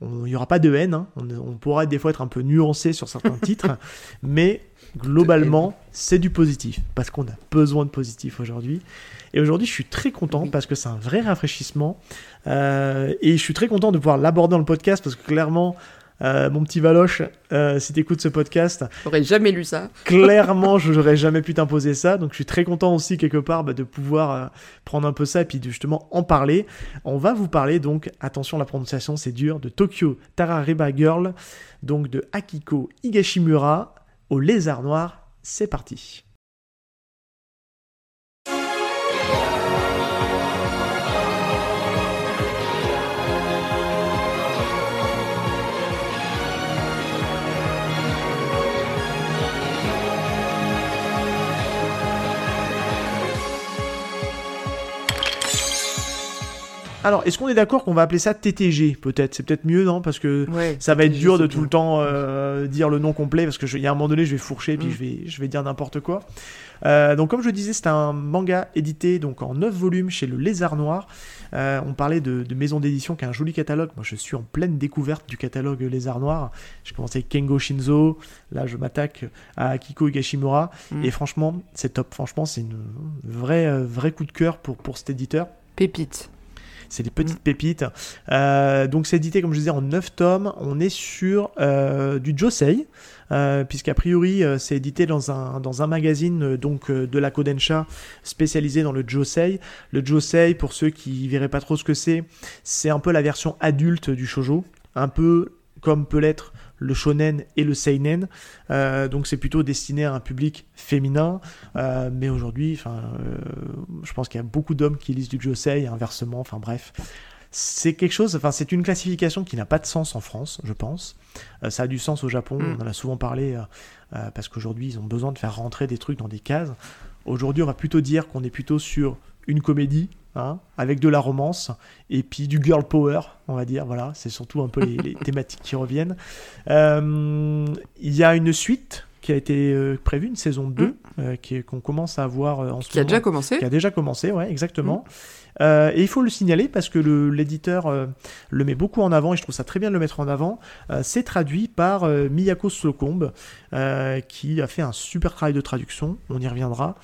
Speaker 3: on- il n'y aura pas de haine, hein. on, on pourra des fois être un peu nuancé sur certains titres, mais globalement c'est du positif, parce qu'on a besoin de positif aujourd'hui. Et aujourd'hui je suis très content parce que c'est un vrai rafraîchissement, euh, et je suis très content de pouvoir l'aborder dans le podcast, parce que clairement... euh, mon petit Valoche, euh, si t'écoutes ce podcast,
Speaker 4: J'aurais jamais lu ça.
Speaker 3: clairement, je n'aurais jamais pu t'imposer ça. Donc, je suis très content aussi, quelque part, bah, de pouvoir euh, prendre un peu ça et puis de justement en parler. On va vous parler, donc, attention, la prononciation, c'est dur, de Tokyo Tarareba Girl, donc de Akiko Higashimura au lézard noir. C'est parti. Alors, est-ce qu'on est d'accord qu'on va appeler ça TTG Peut-être, c'est peut-être mieux, non? Parce que
Speaker 4: Ouais.
Speaker 3: ça va être dur de tout
Speaker 4: bien.
Speaker 3: le temps euh, dire le nom complet parce que je- il y a un moment donné je vais fourcher puis
Speaker 4: Mm.
Speaker 3: je vais je vais dire n'importe quoi. Euh, donc comme je disais c'est un manga édité donc en 9 volumes chez le Lézard Noir. Euh, on parlait de, de maison d'édition qui a un joli catalogue. Moi je suis en pleine découverte du catalogue Lézard Noir. J'ai commencé avec Kengo Shinzo. Là je m'attaque à Akiko Higashimura
Speaker 4: Mm.
Speaker 3: et franchement c'est top. Franchement c'est une vraie euh, vrai coup de cœur pour pour cet éditeur.
Speaker 4: Pépite.
Speaker 3: C'est des petites pépites. Euh, donc c'est édité, comme je disais, en 9 tomes. On est sur euh, du Josei, euh, puisqu'a priori euh, c'est édité dans un, dans un magazine donc de la Kodensha spécialisé dans le Josei. Le Josei, pour ceux qui verraient pas trop ce que c'est, c'est un peu la version adulte du shoujo, un peu comme peut l'être le shonen et le seinen. Euh, donc c'est plutôt destiné à un public féminin. Euh, mais aujourd'hui, enfin, euh, je pense qu'il y a beaucoup d'hommes qui lisent du josei et inversement. Enfin bref, c'est quelque chose. Enfin, c'est une classification qui n'a pas de sens en France, je pense. Ça a du sens au Japon.
Speaker 4: Mm.
Speaker 3: On en a souvent parlé parce qu'aujourd'hui, ils ont besoin de faire rentrer des trucs dans des cases. Aujourd'hui, on va plutôt dire qu'on est plutôt sur une comédie. Hein, avec de la romance et puis du girl power, on va dire. Voilà, c'est surtout un peu les, les thématiques qui reviennent. Euh, Il y a une suite qui a été euh, prévue, une saison 2, euh, qui est- qu'on commence à avoir euh, en ce
Speaker 4: Qui a
Speaker 3: moment
Speaker 4: déjà commencé
Speaker 3: qui a déjà commencé, ouais, exactement. Euh, et il faut le signaler parce que l'éditeur euh, le met beaucoup en avant et je trouve ça très bien de le mettre en avant. Euh, c'est traduit par Miyako Slocombe qui a fait un super travail de traduction. On y reviendra.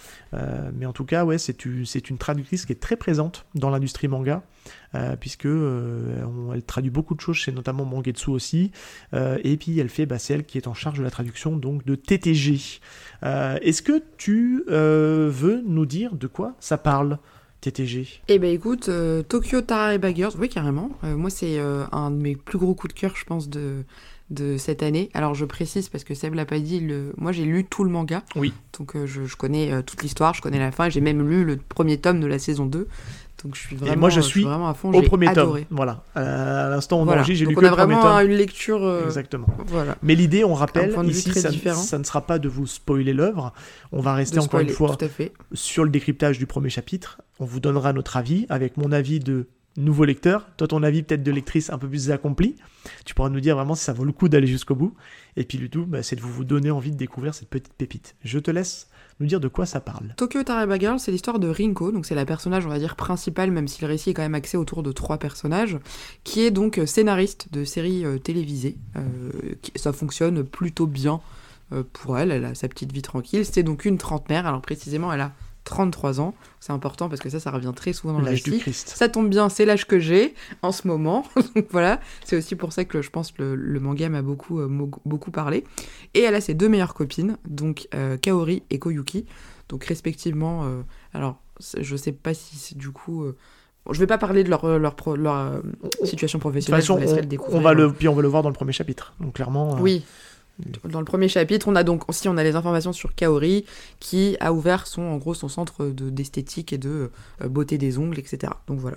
Speaker 3: Mais en tout cas, ouais, c'est une, traductrice qui est très présente dans l'industrie manga. puisque elle traduit beaucoup de choses chez notamment Mangetsu aussi, et puis elle fait, bah, c'est elle qui est en charge de la traduction donc de TTG. Est-ce que tu veux nous dire de quoi ça parle? TTG
Speaker 4: Eh ben écoute, euh, Tokyo Tarareba Girls, oui carrément. Euh, moi c'est euh, un de mes plus gros coups de cœur, je pense, de, de cette année. Alors je précise parce que Seb l'a pas dit, le... moi j'ai lu tout le manga.
Speaker 3: Oui.
Speaker 4: Donc euh, je, je connais toute l'histoire, je connais la fin, j'ai même lu le premier tome de la saison 2. Donc je suis vraiment,
Speaker 3: moi, je
Speaker 4: euh,
Speaker 3: suis
Speaker 4: vraiment à fond,
Speaker 3: Au premier
Speaker 4: adoré.
Speaker 3: tome, voilà. À l'instant, on
Speaker 4: Voilà.
Speaker 3: enregistre, j'ai lu que
Speaker 4: on a
Speaker 3: le premier
Speaker 4: vraiment
Speaker 3: tome.
Speaker 4: une lecture. euh,
Speaker 3: Exactement.
Speaker 4: Voilà.
Speaker 3: Mais l'idée, on rappelle, ici, ça, ne sera pas de vous spoiler l'œuvre. On va rester
Speaker 4: De
Speaker 3: encore une fois sur le décryptage du premier chapitre. On vous donnera notre avis avec mon avis de nouveau lecteur. Toi, ton avis peut-être de lectrice un peu plus accomplie. Tu pourras nous dire vraiment si ça vaut le coup d'aller jusqu'au bout. Et puis, le tout, bah, c'est de vous donner envie de découvrir cette petite pépite. Je te laisse nous dire de quoi ça parle.
Speaker 4: Tokyo Tarareba Girl, c'est l'histoire de Rinko, donc c'est la personnage, on va dire, principale, même si le récit est quand même axé autour de trois personnages, qui est donc scénariste de séries euh, télévisées. Euh, ça fonctionne plutôt bien euh, pour elle, elle a sa petite vie tranquille. C'est donc une trentenaire, alors précisément, elle a 33 ans. C'est important parce que ça, ça revient très souvent dans
Speaker 3: L'âge du. Christ.
Speaker 4: Ça tombe bien, c'est l'âge que j'ai en ce moment. Donc voilà, c'est aussi pour ça que je pense que le, le manga m'a beaucoup, euh, beaucoup parlé. Et elle a ses deux meilleures copines, donc euh, Kaori et Koyuki. Donc respectivement, euh, alors je sais pas si c'est du coup. je vais pas parler de leur, leur, pro- leur, situation
Speaker 3: De toute
Speaker 4: professionnelle,
Speaker 3: façon,
Speaker 4: vous laisserai
Speaker 3: on,
Speaker 4: le découvrir.
Speaker 3: on va le, puis on va le voir dans le premier chapitre. Donc clairement,
Speaker 4: Oui, Dans le premier chapitre, on a donc aussi on a les informations sur Kaori qui a ouvert son en gros son centre de d'esthétique et de euh, beauté des ongles, etc. Donc voilà.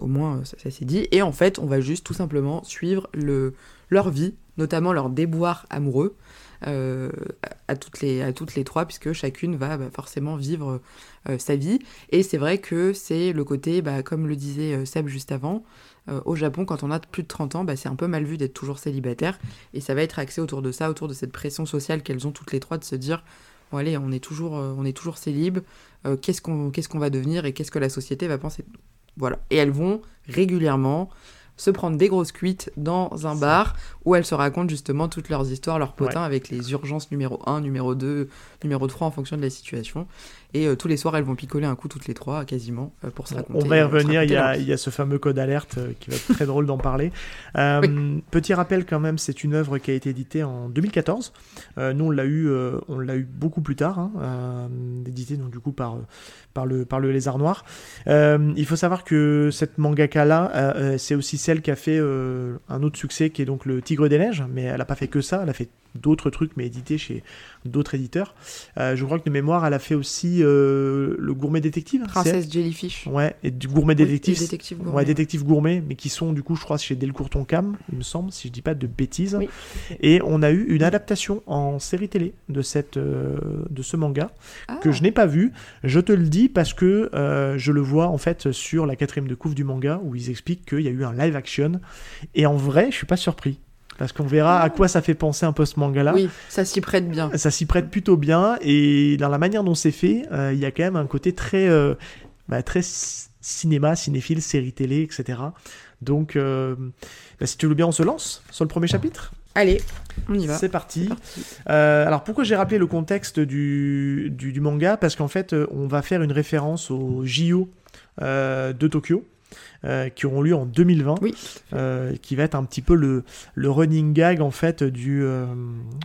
Speaker 4: Au moins ça, ça s'est dit. Et en fait, on va juste tout simplement suivre le leur vie, notamment leur déboire amoureux. euh, à, toutes les, à toutes les trois, puisque chacune va bah, forcément vivre euh, sa vie. Et c'est vrai que c'est le côté, bah, comme le disait Seb juste avant, euh, au Japon, quand on a plus de 30 ans, bah, c'est un peu mal vu d'être toujours célibataire. Et ça va être axé autour de ça, autour de cette pression sociale qu'elles ont toutes les trois de se dire bon, allez, on est toujours, euh, on est toujours célib, euh, qu'est-ce qu'on qu'est-ce qu'on va devenir et qu'est-ce que la société va penser? Voilà. Et elles vont régulièrement se prendre des grosses cuites dans un bar où elles se racontent justement toutes leurs histoires, leurs potins avec les urgences numéro 1, numéro 2, numéro 3 en fonction de la situation. Et euh, tous les soirs, elles vont picoler un coup toutes les trois, quasiment, euh, pour se raconter.
Speaker 3: On va y
Speaker 4: euh,
Speaker 3: revenir, il y, a,
Speaker 4: leur
Speaker 3: il y a ce fameux code alerte euh, qui va être très drôle d'en parler. Petit rappel quand même, c'est une œuvre qui a été éditée en 2014. Euh, nous, on l'a eu, on l'a eu beaucoup plus tard, hein, euh, édité donc du coup par, par, le, par le Lézard Noir. Il faut savoir que cette mangaka-là, c'est aussi celle qui a fait un autre succès qui est donc le Tigre des Neiges, mais elle n'a pas fait que ça, elle a fait d'autres trucs, mais édités chez d'autres éditeurs. Euh, je crois que de mémoire, elle a fait aussi euh, le Gourmet Détective.
Speaker 4: Princesse Jellyfish.
Speaker 3: Ouais, et du Gourmet
Speaker 4: Oui,
Speaker 3: Détective.
Speaker 4: Détective
Speaker 3: Ouais,
Speaker 4: Gourmet.
Speaker 3: détective gourmet, mais qui sont du coup, je crois, chez Delcourt Toncam, il me semble, si je dis pas de bêtises.
Speaker 4: Oui.
Speaker 3: Et on a eu une adaptation en série télé de cette, euh, de ce manga
Speaker 4: Ah,
Speaker 3: que je n'ai pas vu. Je te le dis parce que je le vois en fait sur la quatrième de couve du manga où ils expliquent qu'il y a eu un live action. Et en vrai, je suis pas surpris parce qu'on verra à quoi ça fait penser un peu ce manga-là.
Speaker 4: Oui, ça s'y prête bien.
Speaker 3: Ça s'y prête plutôt bien et dans la manière dont c'est fait, euh, il y a quand même un côté très, euh, bah, très cinéma, cinéphile, série télé, etc. Donc, euh, bah, si tu veux bien, on se lance sur le premier chapitre.
Speaker 4: Allez, on y va.
Speaker 3: C'est parti. Euh, alors pourquoi j'ai rappelé le contexte du, du, du manga? Parce qu'en fait, on va faire une référence aux JO euh, de Tokyo. Euh, qui auront lieu en 2020,
Speaker 4: Oui.
Speaker 3: euh, qui va être un petit peu le, le running gag en fait du, euh,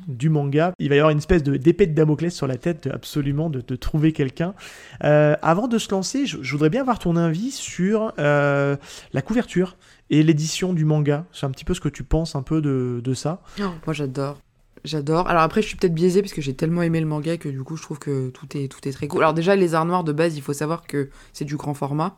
Speaker 3: du manga. Il va y avoir une espèce de d'épée de Damoclès sur la tête de- absolument de, de trouver quelqu'un. Avant de se lancer, je, je voudrais bien avoir ton avis sur la couverture et l'édition du manga. C'est un petit peu ce que tu penses un peu de, de ça.
Speaker 4: Oh, moi j'adore. J'adore. Alors après, je suis peut-être biaisée parce que j'ai tellement aimé le manga que du coup, je trouve que tout est, tout est très cool. Alors déjà, les arts noirs de base, il faut savoir que c'est du grand format.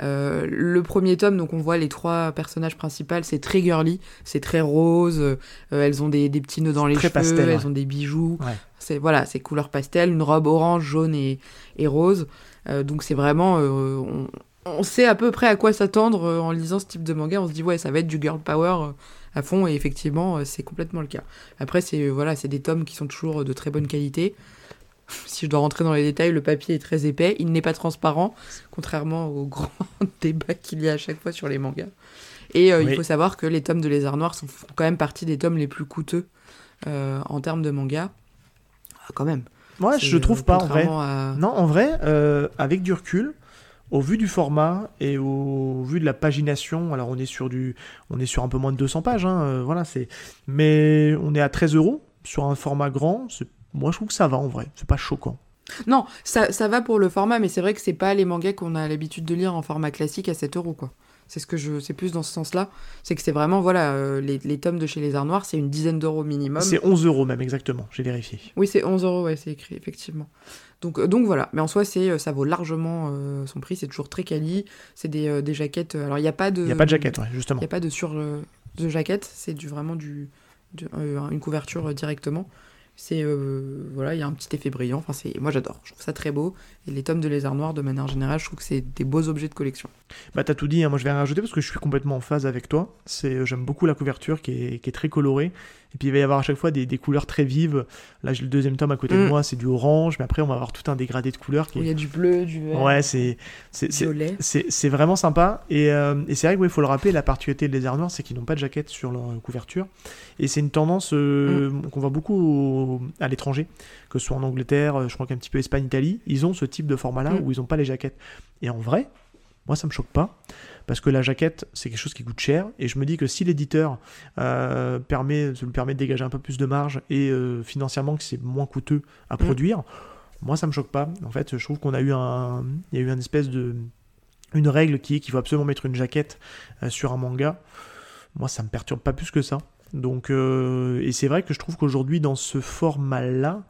Speaker 4: Euh, le premier tome, donc on voit les trois personnages principaux, c'est très girly, c'est très rose, euh, elles ont des, des petits nœuds dans les cheveux,
Speaker 3: pastel,
Speaker 4: elles ont des bijoux.
Speaker 3: Ouais.
Speaker 4: C'est voilà, c'est couleur pastel, une robe orange, jaune et, et rose. Euh, donc c'est vraiment, on, on sait à peu près à quoi s'attendre en lisant ce type de manga. On se dit ouais, ça va être du girl power à fond et effectivement, c'est complètement le cas. Après, c'est voilà, c'est des tomes qui sont toujours de très bonne qualité. Si je dois rentrer dans les détails, le papier est très épais, il n'est pas transparent, contrairement au grand débat qu'il y a à chaque fois sur les mangas. Et euh,
Speaker 3: Oui.
Speaker 4: il faut savoir que les tomes de Lézard Noir sont, font quand même partie des tomes les plus coûteux euh, en termes de manga. Ah, quand même.
Speaker 3: Moi,
Speaker 4: C'est,
Speaker 3: je
Speaker 4: euh,
Speaker 3: trouve pas en vrai.
Speaker 4: à-
Speaker 3: Non, en vrai, euh, avec du recul, au vu du format et au vu de la pagination, alors on est sur du, on est sur un peu moins de 200 pages, hein, voilà, c'est, mais on est à 13 euros sur un format grand. c'est- Moi, je trouve que ça va en vrai. C'est pas choquant.
Speaker 4: Non, ça, ça va pour le format, mais c'est vrai que c'est pas les mangas qu'on a l'habitude de lire en format classique à 7 euros, quoi. C'est ce que je, c'est plus dans ce sens-là. C'est que c'est vraiment, voilà, euh, les, les tomes de chez Les Arts Noirs, c'est une dizaine d'euros minimum.
Speaker 3: C'est 11 euros même exactement. J'ai vérifié.
Speaker 4: Oui, c'est 11 euros, ouais, c'est écrit, effectivement. Donc, euh, donc voilà. Mais en soi, c'est, euh, ça vaut largement euh, son prix. C'est toujours très quali. C'est des, des jaquettes. Alors, il n'y a pas de.
Speaker 3: Il y a pas de jaquette, ouais,
Speaker 4: Il
Speaker 3: justement.
Speaker 4: n'y a pas de sur de jaquette. C'est du, vraiment du, une couverture directement. C'est euh, voilà, il y a un petit effet brillant. Enfin, c'est moi j'adore. Je trouve ça très beau. Et les tomes de lézard noir, de manière générale, je trouve que c'est des beaux objets de collection.
Speaker 3: Bah t'as tout dit, hein. moi je vais rajouter parce que je suis complètement en phase avec toi. C'est, euh, j'aime beaucoup la couverture qui est, qui est très colorée. Et puis il va y avoir à chaque fois des, des couleurs très vives. Là j'ai le deuxième tome à côté de
Speaker 4: Mm.
Speaker 3: moi, c'est du orange, mais après on va avoir tout un dégradé de couleurs qui
Speaker 4: il y a du bleu, du vert,
Speaker 3: Ouais, c'est, c'est,
Speaker 4: violet.
Speaker 3: c'est, vraiment sympa. Et, euh, et c'est vrai qu'il faut le rappeler, la particularité des Arts Noirs, c'est qu'ils n'ont pas de jaquette sur leur couverture. Et c'est une tendance euh, qu'on voit beaucoup au- à l'étranger, que ce soit en Angleterre, euh, je crois qu'un petit peu Espagne, Italie. Ils ont ce type de format-là
Speaker 4: Mm.
Speaker 3: où ils n'ont pas les jaquettes. Et en vrai, moi ça me choque pas. Parce que la jaquette, c'est quelque chose qui coûte cher. Et je me dis que si l'éditeur euh, permet, se lui permet de dégager un peu plus de marge et euh, financièrement que c'est moins coûteux à produire, moi ça me choque pas. En fait, je trouve qu'on a eu un, il y a eu une espèce de, une règle qui est qu'il faut absolument mettre une jaquette euh, sur un manga. Moi, ça me perturbe pas plus que ça. Donc, et c'est vrai que je trouve qu'aujourd'hui, dans ce format-là,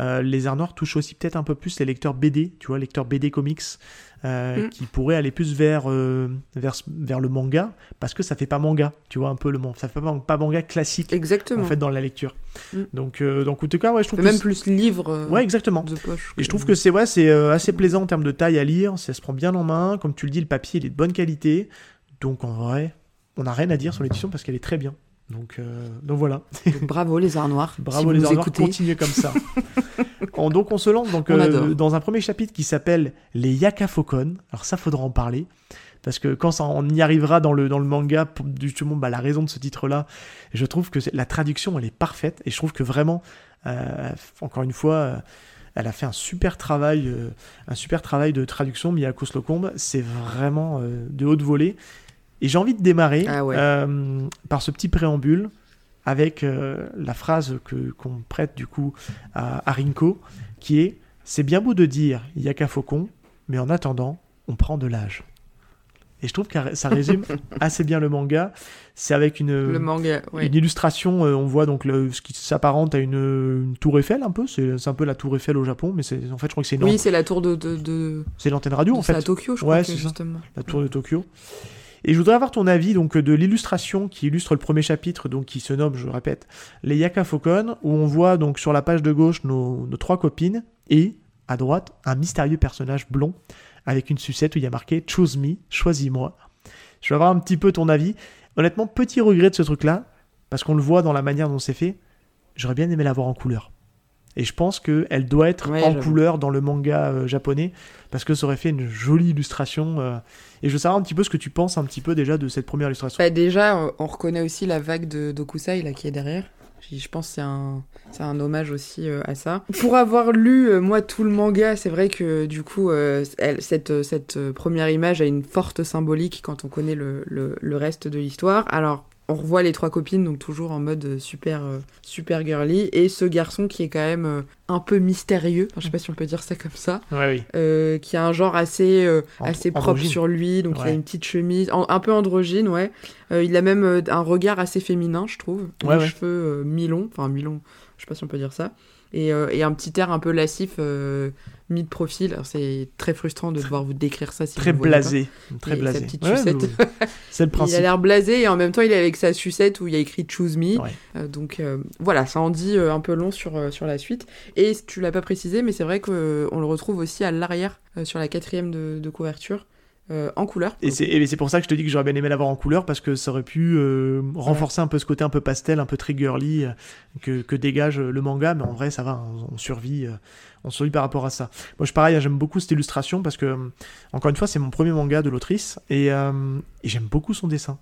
Speaker 3: euh, les Arts Noirs touchent aussi peut-être un peu plus les lecteurs BD, tu vois, lecteurs BD comics, euh,
Speaker 4: Mm.
Speaker 3: qui pourraient aller plus vers, euh, vers, vers le manga, parce que ça fait pas manga, tu vois, un peu le manga. Ça fait pas, pas manga classique,
Speaker 4: Exactement.
Speaker 3: en fait, dans la lecture.
Speaker 4: Mm.
Speaker 3: Donc, donc, en tout cas, ouais, je trouve
Speaker 4: C'est
Speaker 3: que
Speaker 4: même plus livre
Speaker 3: Ouais, exactement.
Speaker 4: de poche.
Speaker 3: Et je trouve que c'est ouais, c'est assez plaisant en termes de taille à lire, ça se prend bien en main, comme tu le dis, le papier il est de bonne qualité, donc en vrai, on n'a rien à dire sur l'édition parce qu'elle est très bien. Donc, euh, donc voilà,
Speaker 4: Donc, bravo les arts noirs.
Speaker 3: bravo
Speaker 4: si
Speaker 3: les Arts Noirs, continuez comme ça. En- donc on se lance donc, euh, dans un premier chapitre qui s'appelle les Yakafokon. Alors ça faudra en parler. Parce que quand ça- on y arrivera dans le, dans le manga, pour justement bah, la raison de ce titre-là, je trouve que la traduction elle est parfaite et je trouve que vraiment, euh, encore une fois, elle a fait un super travail, euh, un super travail de traduction. Miyako Slocombe, c'est vraiment euh, de haute volée. Et j'ai envie de démarrer
Speaker 4: Ah ouais.
Speaker 3: euh, par ce petit préambule avec euh, la phrase que qu'on prête du coup à, à Rinko, qui est c'est bien beau de dire Yaka Faucon, mais en attendant, on prend de l'âge. Et je trouve que ça résume assez bien le manga. C'est avec une,
Speaker 4: manga,
Speaker 3: illustration, euh, on voit donc le, ce qui s'apparente à une, une tour Eiffel un peu. C'est c'est un peu la tour Eiffel au Japon, mais c'est en fait je crois que c'est une,
Speaker 4: Oui, c'est la tour de. de, de...
Speaker 3: c'est l'antenne radio en
Speaker 4: c'est
Speaker 3: fait
Speaker 4: à Tokyo, je
Speaker 3: Ouais,
Speaker 4: crois,
Speaker 3: c'est
Speaker 4: que, justement.
Speaker 3: la tour de Tokyo. Et je voudrais avoir ton avis donc de l'illustration qui illustre le premier chapitre, donc qui se nomme, je répète, les Yaka Faucon, où on voit donc sur la page de gauche nos, nos trois copines et à droite un mystérieux personnage blond avec une sucette où il y a marqué Choose me, choisis-moi. Je vais avoir un petit peu ton avis. Honnêtement, petit regret de ce truc-là, parce qu'on le voit dans la manière dont c'est fait. J'aurais bien aimé l'avoir en couleur. Et je pense qu'elle doit être
Speaker 4: Ouais,
Speaker 3: en couleur dans le manga euh, japonais, parce que ça aurait fait une jolie illustration. euh, et je veux savoir un petit peu ce que tu penses un petit peu déjà de cette première illustration.
Speaker 4: Bah, déjà, on- on reconnaît aussi la vague de d'Okusai là, qui est derrière. Je pense que c'est un, un hommage aussi euh, à ça. Pour avoir lu, moi, tout le manga, c'est vrai que du coup, elle- cette, cette première image a une forte symbolique quand on connaît le, le- le reste de l'histoire. Alors, on revoit les trois copines, donc toujours en mode euh, super, euh, super girly, et ce garçon qui est quand même euh, un peu mystérieux, Enfin, je sais pas si on peut dire ça comme ça,
Speaker 3: Ouais, oui.
Speaker 4: euh, qui a un genre assez, euh,
Speaker 3: Andro-
Speaker 4: assez propre
Speaker 3: androgyne.
Speaker 4: sur lui, donc il a une petite chemise, en- un peu androgyne, ouais. Euh, il a même un regard assez féminin, je trouve.
Speaker 3: Ouais,
Speaker 4: les
Speaker 3: ouais.
Speaker 4: cheveux euh, mi-longs, enfin mi-longs, je sais pas si on peut dire ça. Et, euh, et un petit air un peu lascif, euh, mis de profil. C'est très frustrant de devoir vous décrire ça si
Speaker 3: Très
Speaker 4: vous
Speaker 3: blasé. Très
Speaker 4: Et sa
Speaker 3: blasé.
Speaker 4: petite
Speaker 3: Ouais,
Speaker 4: sucette.
Speaker 3: c'est le
Speaker 4: pas. Il
Speaker 3: principe.
Speaker 4: a l'air blasé et en même temps il est avec sa sucette où il y a écrit Choose Me.
Speaker 3: Ouais.
Speaker 4: Euh, donc euh, voilà, ça en dit euh, un peu long sur, sur la suite. Et tu l'as pas précisé, mais c'est vrai qu'on le retrouve aussi à l'arrière, sur la quatrième de, de couverture, euh, en couleur.
Speaker 3: Et c'est pour ça que je te dis que j'aurais bien aimé l'avoir en couleur parce que ça aurait pu euh, renforcer un peu ce côté un peu pastel, un peu très girly euh, que, que dégage le manga. Mais en vrai, ça va, on, on survit, on survit par rapport à ça. Moi, je pareil, j'aime beaucoup cette illustration parce que euh, encore une fois, c'est mon premier manga de l'autrice et, euh, et j'aime beaucoup son dessin.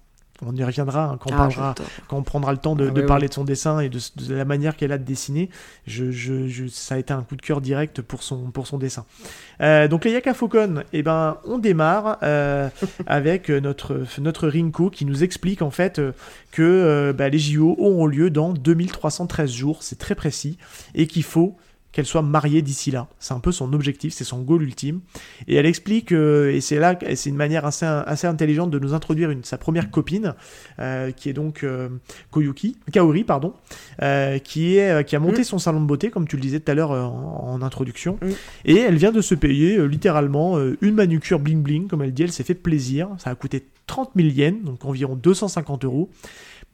Speaker 3: On y reviendra hein, quand on
Speaker 4: Ah,
Speaker 3: parlera quand on prendra le temps de,
Speaker 4: Ah
Speaker 3: de parler de son dessin et de, de la manière qu'elle a de dessiner, je, je- je- ça a été un coup de cœur direct pour son, pour son dessin. Euh, donc les Yaka Faucon, eh ben, on démarre euh, avec notre, notre Rinko qui nous explique en fait que euh, bah, les JO auront lieu dans 2313 jours, c'est très précis, et qu'il faut qu'elle soit mariée d'ici là. C'est un peu son objectif, c'est son goal ultime. Et elle explique, euh, et c'est là, c'est une manière assez, assez intelligente de nous introduire une, sa première copine, euh, qui est donc euh, Koyuki, Kaori, pardon, qui, est, qui a monté son salon de beauté, comme tu le disais tout à l'heure en, en introduction.
Speaker 4: Mm.
Speaker 3: Et elle vient de se payer littéralement une manucure bling bling, comme elle dit, elle s'est fait plaisir. Ça a coûté 30 000 yens, donc environ 250 euros.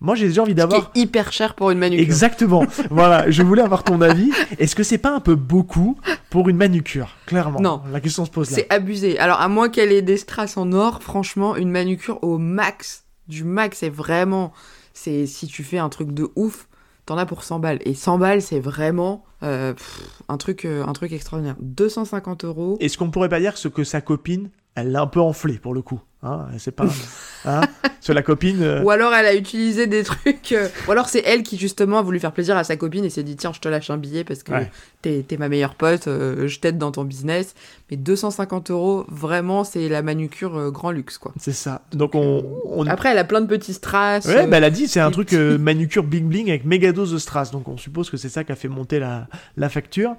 Speaker 3: Moi, j'ai déjà envie d'avoir.
Speaker 4: hyper cher pour une manucure.
Speaker 3: Exactement. voilà, je voulais avoir ton avis. Est-ce que c'est pas un peu beaucoup pour une manucure Clairement.
Speaker 4: Non.
Speaker 3: La question se pose là.
Speaker 4: C'est abusé. Alors, à moins qu'elle ait des strass en or, franchement, une manucure au max, du max, c'est vraiment. C'est si tu fais un truc de ouf, t'en as pour 100 balles. Et 100 balles, c'est vraiment euh, pff, un, truc, euh, un truc extraordinaire. 250 euros.
Speaker 3: Est-ce qu'on pourrait pas dire ce que sa copine, elle l'a un peu enflé pour le coup hein C'est pas. hein Sur la copine. euh,
Speaker 4: Ou alors elle a utilisé des trucs. euh, Ou alors c'est elle qui justement a voulu faire plaisir à sa copine et s'est dit tiens je te lâche un billet parce que
Speaker 3: Ouais.
Speaker 4: t'es ma meilleure pote, euh, je t'aide dans ton business. Mais 250 euros, vraiment c'est la manucure grand luxe quoi.
Speaker 3: C'est ça. Donc on. on...
Speaker 4: Après elle a plein de petits strass.
Speaker 3: Ouais, bah elle a dit, c'est un truc manucure bling bling avec méga dose de strass. Donc on suppose que c'est ça qui a fait monter la, la facture.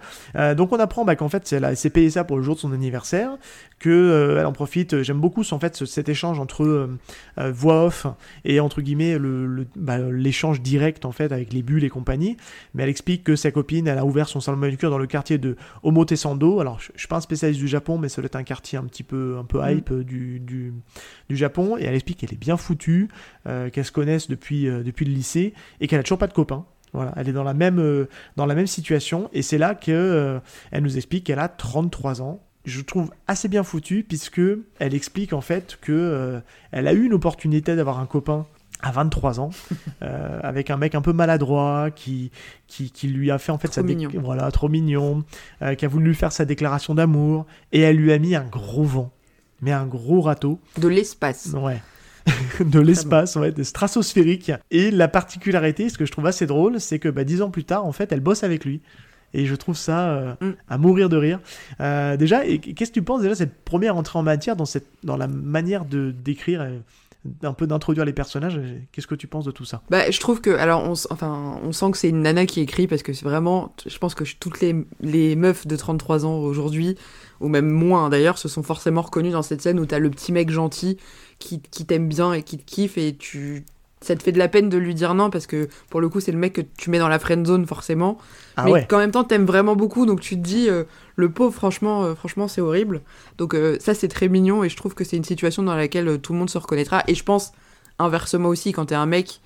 Speaker 3: Donc on apprend bah, qu'en fait, c'est- elle, elle s'est payé ça pour le jour de son anniversaire, que elle en profite. J'aime beaucoup en fait ce- cet échange entre euh, euh, voix off et entre guillemets le, bah, l'échange direct en fait avec les bulles et compagnie. Mais elle explique que sa copine, elle a ouvert son salon de manucure dans le quartier de Omotesando. Alors je, suis pas un spécialiste du Japon, mais ça doit être un quartier un petit peu un peu
Speaker 4: Mm.
Speaker 3: hype euh, du, du, du Japon. Et elle explique qu'elle est bien foutue, euh, qu'elles se connaissent depuis euh, depuis le lycée et qu'elle a toujours pas de copain. Voilà, elle est dans la même, euh, dans la même situation et c'est là que euh, elle nous explique qu'elle a 33 ans. Je trouve assez bien foutu puisque elle explique en fait que euh, elle a eu une opportunité d'avoir un copain à 23 ans euh, avec un mec un peu maladroit qui, qui, qui lui a fait en fait
Speaker 4: Trop
Speaker 3: sa
Speaker 4: mignon.
Speaker 3: voilà trop mignon euh, qui a voulu lui faire sa déclaration d'amour et elle lui a mis un gros vent mais un gros râteau
Speaker 4: De l'espace.
Speaker 3: Ouais. de l'espace, ouais, de stratosphérique. Et la particularité, ce que je trouve assez drôle, c'est que bah, dix ans plus tard, en fait, elle bosse avec lui. Et je trouve ça euh,
Speaker 4: Mm.
Speaker 3: à mourir de rire. Euh, déjà, qu'est-ce que tu penses déjà de cette première entrée en matière dans, cette, dans la manière de d'écrire, euh, un peu d'introduire les personnages Qu'est-ce que tu penses de tout ça?
Speaker 4: Bah, je trouve que, alors, on, enfin, on sent que c'est une nana qui écrit parce que c'est vraiment, je pense que toutes les, les meufs de 33 ans aujourd'hui, ou même moins d'ailleurs, se sont forcément reconnues dans cette scène où t'as le petit mec gentil qui, qui t'aime bien et qui te kiffe et tu, ça te fait de la peine de lui dire non parce que pour le coup, c'est le mec que tu mets dans la friend zone forcément.
Speaker 3: Ah
Speaker 4: mais
Speaker 3: ouais.
Speaker 4: qu'en même temps t'aimes vraiment beaucoup donc tu te dis euh, le pauvre franchement euh, franchement c'est horrible. Donc euh, ça c'est très mignon et je trouve que c'est une situation dans laquelle tout le monde se reconnaîtra. Et je pense inversement aussi quand t'es un mec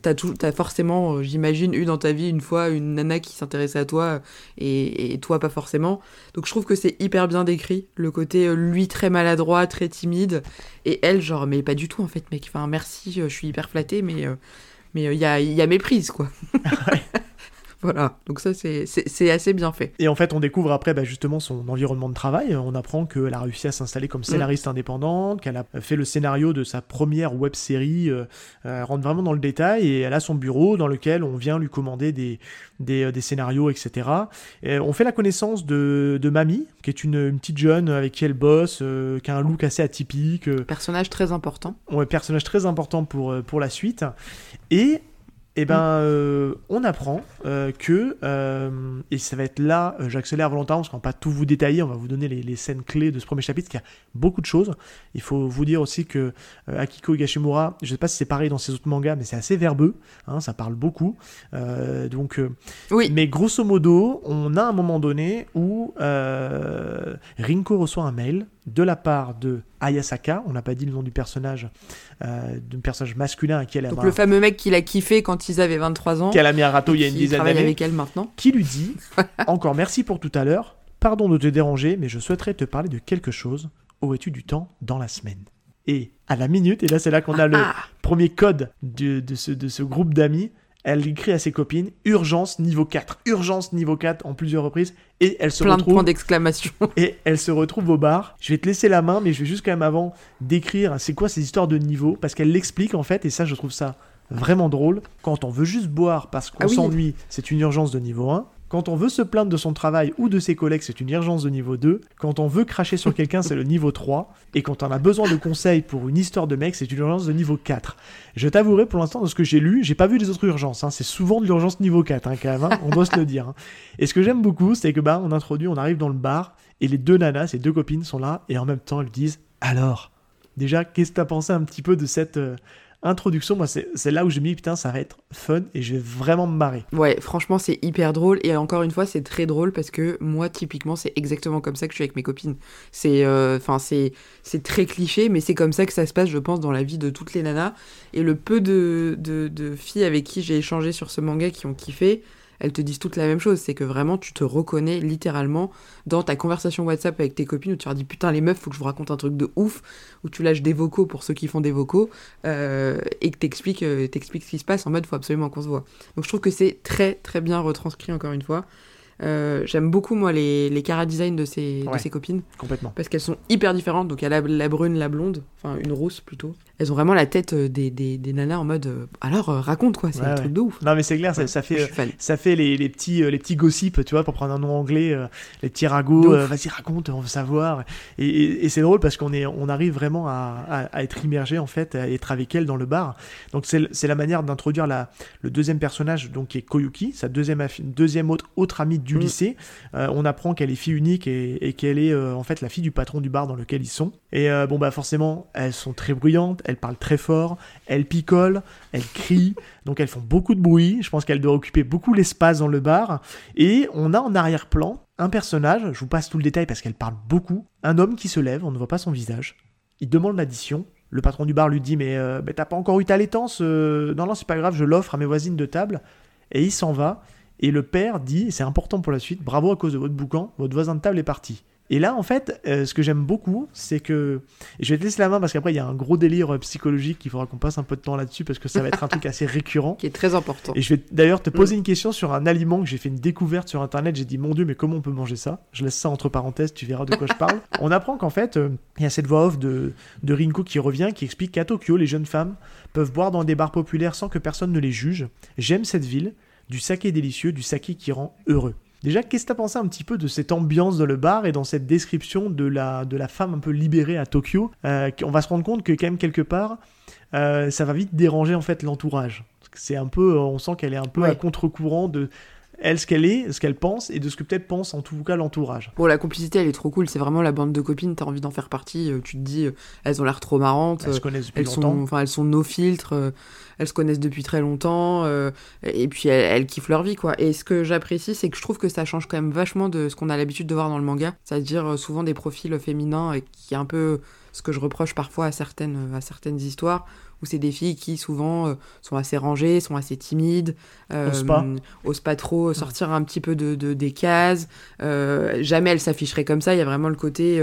Speaker 4: t'as tout t'as forcément euh, j'imagine eu dans ta vie une fois une nana qui s'intéressait à toi et, et toi pas forcément. Donc je trouve que c'est hyper bien décrit le côté euh, lui très maladroit très timide et elle genre mais pas du tout en fait mec. Enfin merci euh, je suis hyper flattée mais mais il y a y a méprise quoi voilà donc ça c'est assez bien fait
Speaker 3: Et en fait, on découvre après bah, justement son environnement de travail. On apprend qu'elle a réussi à s'installer comme scénariste indépendante, qu'elle a fait le scénario de sa première web série. euh, elle rentre vraiment dans le détail et elle a son bureau dans lequel on vient lui commander des, des, euh, des scénarios, etc. Et on fait la connaissance de, de Mamie, qui est une, une petite jeune avec qui elle bosse, euh, qui a un look assez atypique. euh,
Speaker 4: personnage très important
Speaker 3: Ouais, personnage très important pour, euh, pour la suite. Et, eh ben, euh, on apprend euh, que, euh, et ça va être là, j'accélère volontairement parce qu'on va pas tout vous détailler, on va vous donner les, les scènes clés de ce premier chapitre, qui a beaucoup de choses. Il faut vous dire aussi que Akiko Higashimura, je sais pas si c'est pareil dans ses autres mangas, mais c'est assez verbeux, hein, ça parle beaucoup. Donc,
Speaker 4: oui
Speaker 3: mais grosso modo, on a un moment donné où Rinko reçoit un mail de la part de Ayasaka, on n'a pas dit le nom du personnage, euh, d'un personnage masculin à qui elle a,
Speaker 4: donc le fameux mec qu'il a kiffé quand ils avaient 23 ans
Speaker 3: qu'elle a mis un râteau il y a une
Speaker 4: qui
Speaker 3: dizaine d'années,
Speaker 4: avec elle maintenant.
Speaker 3: qui lui dit Encore merci pour tout à l'heure, pardon de te déranger, mais je souhaiterais te parler de quelque chose. Aurais-tu du temps dans la semaine? Et à la minute, et là c'est là qu'on a le
Speaker 4: Ah,
Speaker 3: premier code de, de ce, de ce groupe d'amis, elle écrit à ses copines urgence niveau 4, urgence niveau 4 en plusieurs reprises, et elle se
Speaker 4: plein de
Speaker 3: retrouve
Speaker 4: points d'exclamation
Speaker 3: et elle se retrouve au bar. Je vais te laisser la main, mais je vais juste quand même avant décrire c'est quoi ces histoires de niveau, parce qu'elle l'explique en fait, et ça je trouve ça vraiment drôle. Quand on veut juste boire parce qu'on
Speaker 4: Ah oui.
Speaker 3: s'ennuie, c'est une urgence de niveau 1. Quand on veut se plaindre de son travail ou de ses collègues, c'est une urgence de niveau 2. Quand on veut cracher sur quelqu'un, c'est le niveau 3. Et quand on a besoin de conseils pour une histoire de mec, c'est une urgence de niveau 4. Je t'avouerai, pour l'instant, de ce que j'ai lu, j'ai pas vu les autres urgences. hein. C'est souvent de l'urgence niveau 4, hein, quand même. hein. On doit se le dire. Et ce que j'aime beaucoup, c'est que bah, on introduit, on arrive dans le bar, et les deux nanas, ces deux copines sont là, et en même temps, elles disent Alors, déjà, qu'est-ce que t'as pensé un petit peu de cette euh, introduction Moi, c'est là où je me dis Putain, ça va être fun, et je vais vraiment me marrer.
Speaker 4: ouais franchement c'est hyper drôle et encore une fois c'est très drôle parce que moi typiquement c'est exactement comme ça que je suis avec mes copines c'est euh, très cliché mais c'est comme ça que ça se passe je pense dans la vie de toutes les nanas et le peu de filles avec qui j'ai échangé sur ce manga qui ont kiffé elles te disent toutes la même chose, c'est que vraiment tu te reconnais littéralement dans ta conversation WhatsApp avec tes copines où tu leur dis putain les meufs faut que je vous raconte un truc de ouf, où tu lâches des vocaux pour ceux qui font des vocaux euh, et que t'expliques euh, t'expliques ce qui se passe en mode faut absolument qu'on se voit. Donc je trouve que c'est très très bien retranscrit encore une fois. Euh, J'aime beaucoup moi les, les cara design de ces,
Speaker 3: Ouais.
Speaker 4: de ces copines
Speaker 3: Complètement.
Speaker 4: parce qu'elles sont hyper différentes. Donc il y a la, la brune, la blonde, enfin une rousse plutôt. Elles ont vraiment la tête euh, des, des, des nanas en mode euh, alors euh, raconte quoi, c'est
Speaker 3: Ouais,
Speaker 4: un
Speaker 3: ouais.
Speaker 4: truc de ouf.
Speaker 3: Non, mais c'est clair, ça, fait. Ça fait les, les petits, les petits gossips, tu vois, pour prendre un nom anglais, les petits ragots, vas-y raconte, on veut savoir. Et, et- et c'est drôle parce qu'on est, on arrive vraiment à, à- à être immergé en fait, à être avec elle dans le bar. Donc c'est la manière d'introduire la, le deuxième personnage, donc qui est Koyuki, sa deuxième, deuxième autre, autre amie du
Speaker 4: Mm.
Speaker 3: lycée. Euh, on apprend qu'elle est fille unique et, et qu'elle est en fait la fille du patron du bar dans lequel ils sont. Et bon bah forcément, elles sont très bruyantes, elles parlent très fort, elles picolent, elles crient, donc elles font beaucoup de bruit. Je pense qu'elles doivent occuper beaucoup l'espace dans le bar. Et on a en arrière-plan un personnage, je vous passe tout le détail parce qu'elle parle beaucoup, un homme qui se lève, on ne voit pas son visage. Il demande l'addition. Le patron du bar lui dit mais, euh, t'as pas encore eu ta laitance euh, Non non c'est pas grave, je l'offre à mes voisines de table. Et il s'en va. Et le père dit, c'est important pour la suite, bravo à cause de votre boucan, votre voisin de table est parti. Et là, en fait, euh, ce que j'aime beaucoup, c'est que. Et je vais te laisser la main parce qu'après, il y a un gros délire euh, psychologique qu'il faudra qu'on passe un peu de temps là-dessus parce que ça va être un truc assez récurrent.
Speaker 4: Qui est très important.
Speaker 3: Et je vais d'ailleurs te poser une question sur un aliment que j'ai fait une découverte sur internet. J'ai dit, mon Dieu, mais comment on peut manger ça? Je laisse ça entre parenthèses, tu verras de quoi je parle. On apprend qu'en fait, euh, il y a cette voix off de, de Rinko qui revient, qui explique qu'à Tokyo, les jeunes femmes peuvent boire dans des bars populaires sans que personne ne les juge. J'aime cette ville, du saké délicieux, du saké qui rend heureux. Déjà, qu'est-ce que t'as pensé un petit peu de cette ambiance dans le bar et dans cette description de la, de la femme un peu libérée à Tokyo? Euh, On va se rendre compte que quand même quelque part, euh, ça va vite déranger en fait l'entourage. C'est un peu, on sent qu'elle est un peu
Speaker 4: Ouais.
Speaker 3: à contre-courant de elle ce qu'elle est, ce qu'elle pense et de ce que peut-être pense en tout cas l'entourage.
Speaker 4: Bon, la complicité, elle est trop cool. C'est vraiment la bande de copines. T'as envie d'en faire partie. euh, Tu te dis, euh, elles ont l'air trop marrantes.
Speaker 3: Elles
Speaker 4: euh,
Speaker 3: se connaissent depuis
Speaker 4: Elles
Speaker 3: longtemps.
Speaker 4: sont, enfin, elles sont nos filtres, euh, elles se connaissent depuis très longtemps, euh, et puis elles, elles kiffent leur vie, quoi. Et ce que j'apprécie, c'est que je trouve que ça change quand même vachement de ce qu'on a l'habitude de voir dans le manga, c'est-à-dire euh, souvent des profils féminins, et qui est un peu ce que je reproche parfois à certaines, à certaines histoires, où c'est des filles qui souvent euh, sont assez rangées, sont assez timides, euh,
Speaker 3: Osent pas.
Speaker 4: osent pas trop sortir un petit peu de, de- des cases, euh, jamais elles s'afficheraient comme ça, il y a vraiment le côté,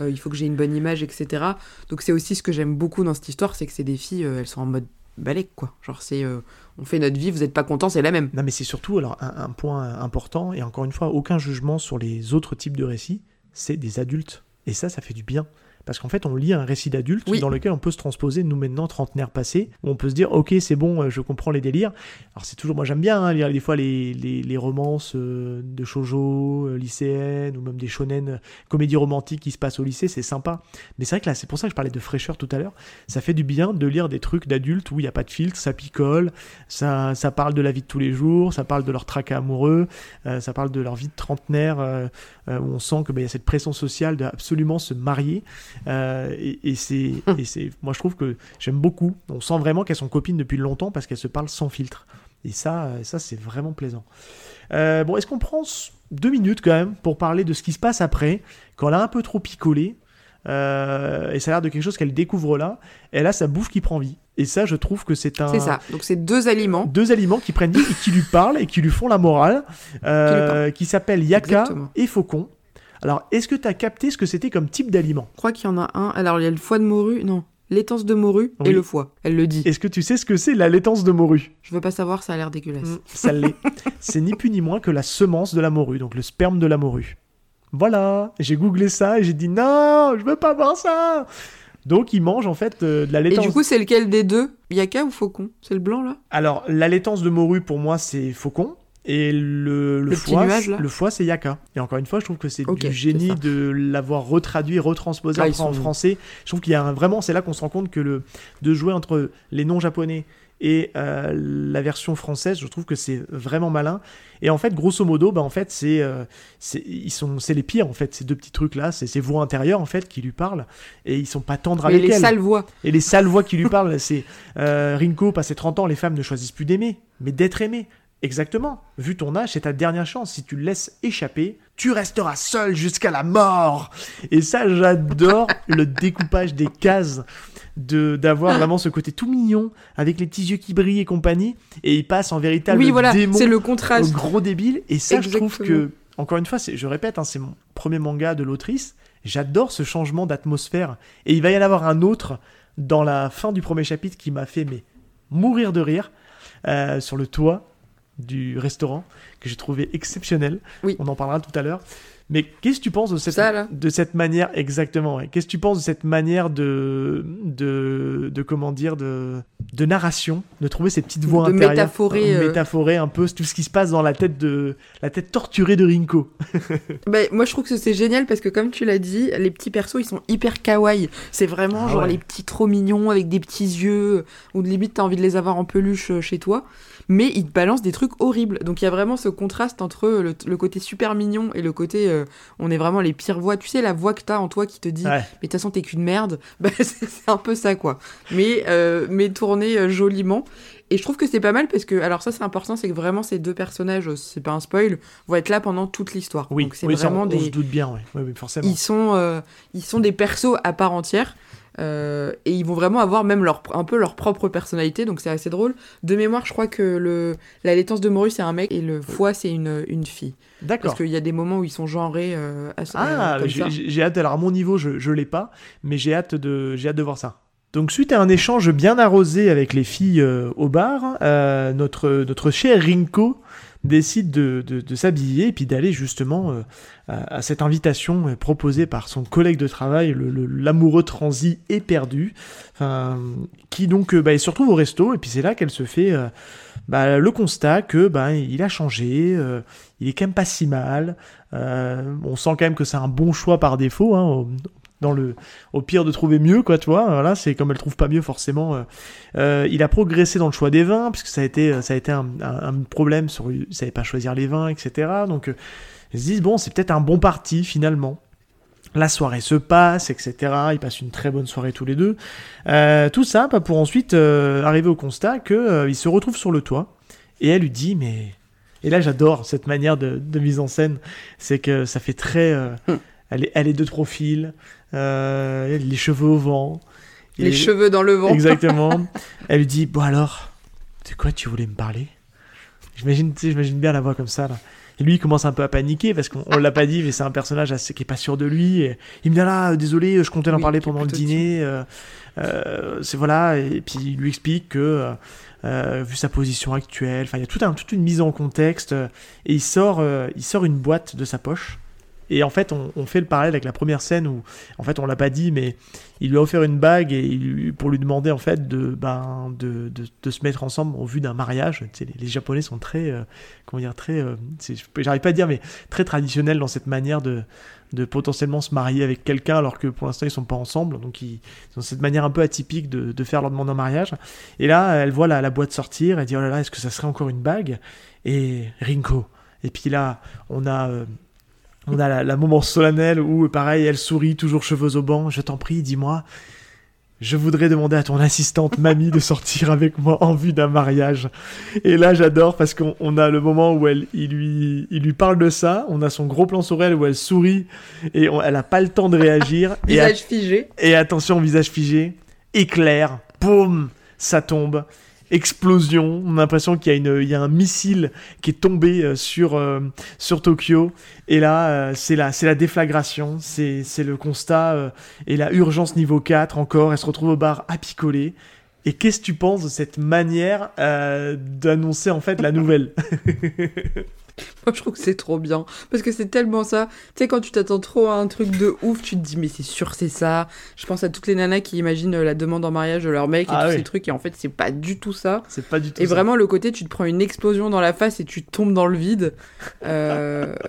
Speaker 4: il faut que j'ai une bonne image, etc. Donc c'est aussi ce que j'aime beaucoup dans cette histoire, c'est que c'est des filles, elles sont en mode balèque, quoi. Genre c'est, euh, on fait notre vie, vous êtes pas content, c'est la même.
Speaker 3: Non, mais c'est surtout alors un, un point important, et encore une fois, aucun jugement sur les autres types de récits, c'est des adultes. Et ça, ça fait du bien. Parce qu'en fait, on lit un récit d'adulte
Speaker 4: Oui.
Speaker 3: dans lequel on peut se transposer, nous maintenant, trentenaires passés, où on peut se dire, ok, c'est bon, euh, je comprends les délires. Alors c'est toujours, moi j'aime bien hein, lire des fois les, les, les romances euh, de shoujo euh, lycéennes, ou même des shonen, euh, comédies romantiques qui se passent au lycée, c'est sympa. Mais c'est vrai que là, c'est pour ça que je parlais de fraîcheur tout à l'heure. Ça fait du bien de lire des trucs d'adultes où il n'y a pas de filtre, ça picole, ça, ça parle de la vie de tous les jours, ça parle de leur tracas amoureux, ça parle de leur vie de trentenaire, où on sent qu'il y a cette pression sociale de absolument se marier. Euh, et et c'est, et c'est, moi je trouve que j'aime beaucoup. On sent vraiment qu'elles sont copines depuis longtemps parce qu'elles se parlent sans filtre. Et ça, euh, ça c'est vraiment plaisant. Euh, bon, est-ce qu'on prend deux minutes quand même pour parler de ce qui se passe après, quand elle a un peu trop picolé? Euh, et ça a l'air de quelque chose qu'elle découvre là. Elle a sa bouffe qui prend vie. Et ça, je trouve que c'est un.
Speaker 4: C'est ça. Donc c'est deux aliments.
Speaker 3: Deux aliments qui prennent vie et qui lui parlent et qui lui font la morale, euh, qui s'appellent Yaka
Speaker 4: Exactement.
Speaker 3: et Faucon. Alors, est-ce que tu as capté ce que c'était comme type d'aliment?
Speaker 4: Je crois qu'il y en a un. Alors il y a le foie de morue, non, l'étance de morue
Speaker 3: Oui.
Speaker 4: et le foie. Elle le dit.
Speaker 3: Est-ce que tu sais ce que c'est la laitance de morue?
Speaker 4: Je veux pas savoir, ça a l'air dégueulasse.
Speaker 3: Mm, Ça l'est. c'est ni plus ni moins que la semence de la morue, donc le sperme de la morue. Voilà, j'ai googlé ça et j'ai dit non, je veux pas voir ça. Donc il mange en fait euh, de la
Speaker 4: Et
Speaker 3: laitance.
Speaker 4: du coup, c'est lequel des deux? Yaka ou faucon? C'est le blanc là?
Speaker 3: Alors la laitance de morue pour moi c'est faucon et le, le
Speaker 4: Le petit
Speaker 3: foie,
Speaker 4: nuage,
Speaker 3: le foie c'est yaka. Et encore une fois, je trouve que c'est du génie de l'avoir retraduit, retransposé
Speaker 4: Ah,
Speaker 3: en français. Je trouve qu'il y a un- vraiment, c'est là qu'on se rend compte que le de jouer entre les noms japonais et euh, la version française, je trouve que c'est vraiment malin. Et en fait, grosso modo, bah en fait, c'est euh, c'est ils sont c'est les pires en fait ces deux petits trucs là, c'est ces voix intérieures en fait qui lui parlent et ils sont pas tendres avec
Speaker 4: les
Speaker 3: elle.
Speaker 4: sales voix.
Speaker 3: Et les sales voix qui lui parlent, c'est euh, Rinko, passé 30 ans, les femmes ne choisissent plus d'aimer, mais d'être aimé. Exactement. Vu ton âge, c'est ta dernière chance. Si tu le laisses échapper, tu resteras seul jusqu'à la mort. Et ça, j'adore le découpage des cases, de d'avoir vraiment ce côté tout mignon, avec les petits yeux qui brillent et compagnie. Et il passe en véritable
Speaker 4: oui, voilà,
Speaker 3: démon
Speaker 4: c'est le
Speaker 3: au
Speaker 4: contraste.
Speaker 3: gros débile. Et ça, je trouve que, encore une fois, c'est- je répète, hein, c'est mon premier manga de l'autrice. J'adore ce changement d'atmosphère. Et il va y en avoir un autre dans la fin du premier chapitre qui m'a fait mais, mourir de rire euh, sur le toit du restaurant que j'ai trouvé exceptionnel.
Speaker 4: Oui.
Speaker 3: On en parlera tout à l'heure. Mais qu'est-ce que tu penses de cette,
Speaker 4: Ça,
Speaker 3: de cette manière exactement ouais. Qu'est-ce que tu penses de cette manière de de, de comment dire de de narration, de trouver ces petites voix
Speaker 4: De
Speaker 3: intérieures,
Speaker 4: métaphorer,
Speaker 3: euh,
Speaker 4: euh.
Speaker 3: métaphorer un peu tout ce qui se passe dans la tête de la tête torturée de Rinko.
Speaker 4: Bah, moi, je trouve que c'est génial parce que, comme tu l'as dit, les petits persos, ils sont hyper kawaii. C'est vraiment
Speaker 3: Ah
Speaker 4: genre
Speaker 3: ouais.
Speaker 4: les petits trop mignons avec des petits yeux, ou limite, t'as envie de les avoir en peluche euh, chez toi. Mais ils te balancent des trucs horribles. Donc, il y a vraiment ce contraste entre le, le côté super mignon et le côté euh, on est vraiment les pires voix. Tu sais, la voix que t'as en toi qui te dit
Speaker 3: Ouais.
Speaker 4: mais de toute façon, t'es qu'une merde. Bah, c'est un peu ça, quoi. Mais, euh, mais tourné euh, joliment. Et je trouve que c'est pas mal parce que, alors ça c'est important, c'est que vraiment ces deux personnages, euh, c'est pas un spoil, vont être là pendant toute l'histoire.
Speaker 3: Oui,
Speaker 4: Donc c'est
Speaker 3: oui, ça,
Speaker 4: vraiment
Speaker 3: on, on se doute bien. Ouais, oui, forcément.
Speaker 4: ils sont, euh, ils sont des persos à part entière. Euh, et ils vont vraiment avoir même leur, un peu leur propre personnalité, donc c'est assez drôle. De mémoire, je crois que le, la laitance de morue c'est un mec et le foie c'est une, une fille.
Speaker 3: D'accord.
Speaker 4: Parce qu'il y a des moments où ils sont genrés euh, à,
Speaker 3: Ah,
Speaker 4: euh,
Speaker 3: j'ai hâte. Alors à mon niveau, je, je l'ai pas, mais j'ai hâte de, j'ai hâte de voir ça. Donc suite à un échange bien arrosé avec les filles euh, au bar, euh, notre notre cher Rinko décide de, de, s'habiller et puis d'aller justement euh, à, cette invitation euh, proposée par son collègue de travail, l'amoureux transi éperdu, enfin, qui donc euh, bah, il se retrouve au resto et puis c'est là qu'elle se fait euh, bah, le constat que bah, il a changé, euh, il est quand même pas si mal. Euh, on sent quand même que c'est un bon choix par défaut. Hein, au pire de trouver mieux, quoi, tu vois. Voilà, c'est comme elle trouve pas mieux forcément. euh, euh, il a progressé dans le choix des vins, puisque ça a été, ça a été un, problème sur, il savait pas choisir les vins, etc. Donc, euh, ils se disent bon, c'est peut-être un bon parti finalement. La soirée se passe, etc. Ils passent une très bonne soirée tous les deux. Euh, tout ça bah, pour ensuite euh, arriver au constat que euh, il se retrouve sur le toit et elle lui dit mais et là j'adore cette manière de, mise en scène, c'est que ça fait très euh, elle, est, elle est de profil, euh, les cheveux au vent.
Speaker 4: Les
Speaker 3: Et-
Speaker 4: cheveux dans le vent.
Speaker 3: Exactement. Elle lui dit Bon alors, c'est quoi, tu voulais me parler? J'imagine bien la voix comme ça. Là. Et lui, il commence un peu à paniquer parce qu'on on l'a pas dit, mais c'est un personnage assez, qui est pas sûr de lui. Et il me dit Ah là, désolé, je comptais en
Speaker 4: Oui,
Speaker 3: parler pendant le dîner. euh, euh, c'est voilà. Et puis il lui explique que, euh, vu sa position actuelle, enfin, il y a tout un, toute une mise en contexte. et il sort, il sort une boîte de sa poche. Et en fait, on, fait le parallèle avec la première scène où, en fait, on l'a pas dit, mais il lui a offert une bague et pour lui demander en fait de, ben, de, de, se mettre ensemble en vue d'un mariage. Les, Japonais sont très, euh, comment dire, très, euh, j'arrive pas à dire, mais très traditionnels dans cette manière de, de potentiellement se marier avec quelqu'un alors que pour l'instant ils sont pas ensemble. Donc ils, ont cette manière un peu atypique de, de faire leur demande en mariage. Et là, elle voit la, la boîte sortir, elle dit oh là là, est-ce que ça serait encore une bague? Et Rinko. Et puis là, on a euh, on a la, la moment solennel où, pareil, elle sourit, toujours cheveux au banc. Je t'en prie, dis-moi. Je voudrais demander à ton assistante mamie de sortir avec moi en vue d'un mariage. Et là, j'adore parce qu'on on a le moment où elle, il lui, il lui parle de ça. On a son gros plan sur elle où elle sourit et on- elle a pas le temps de réagir. et,
Speaker 4: Visage figé.
Speaker 3: et attention, visage figé, éclair, boum, ça tombe, explosion. On a l'impression qu'il y a, une, il y a un missile qui est tombé euh, sur, euh, sur Tokyo. Et là, euh, c'est la, c'est la déflagration, c'est, c'est le constat. euh, et la urgence niveau 4 encore, elle se retrouve au bar à picoler. Et qu'est-ce que tu penses de cette manière euh, d'annoncer en fait la nouvelle?
Speaker 4: Moi, je trouve que c'est trop bien. Parce que c'est tellement ça. Tu sais, quand tu t'attends trop à un truc de ouf, tu te dis, mais c'est sûr, c'est ça. Je pense à toutes les nanas qui imaginent euh, la demande en mariage de leur mec et
Speaker 3: Ah
Speaker 4: tous
Speaker 3: oui.
Speaker 4: ces trucs. Et en fait, c'est pas du tout ça.
Speaker 3: C'est pas du tout
Speaker 4: Et
Speaker 3: ça.
Speaker 4: vraiment, le côté, tu te prends une explosion dans la face et tu tombes dans le vide. Euh,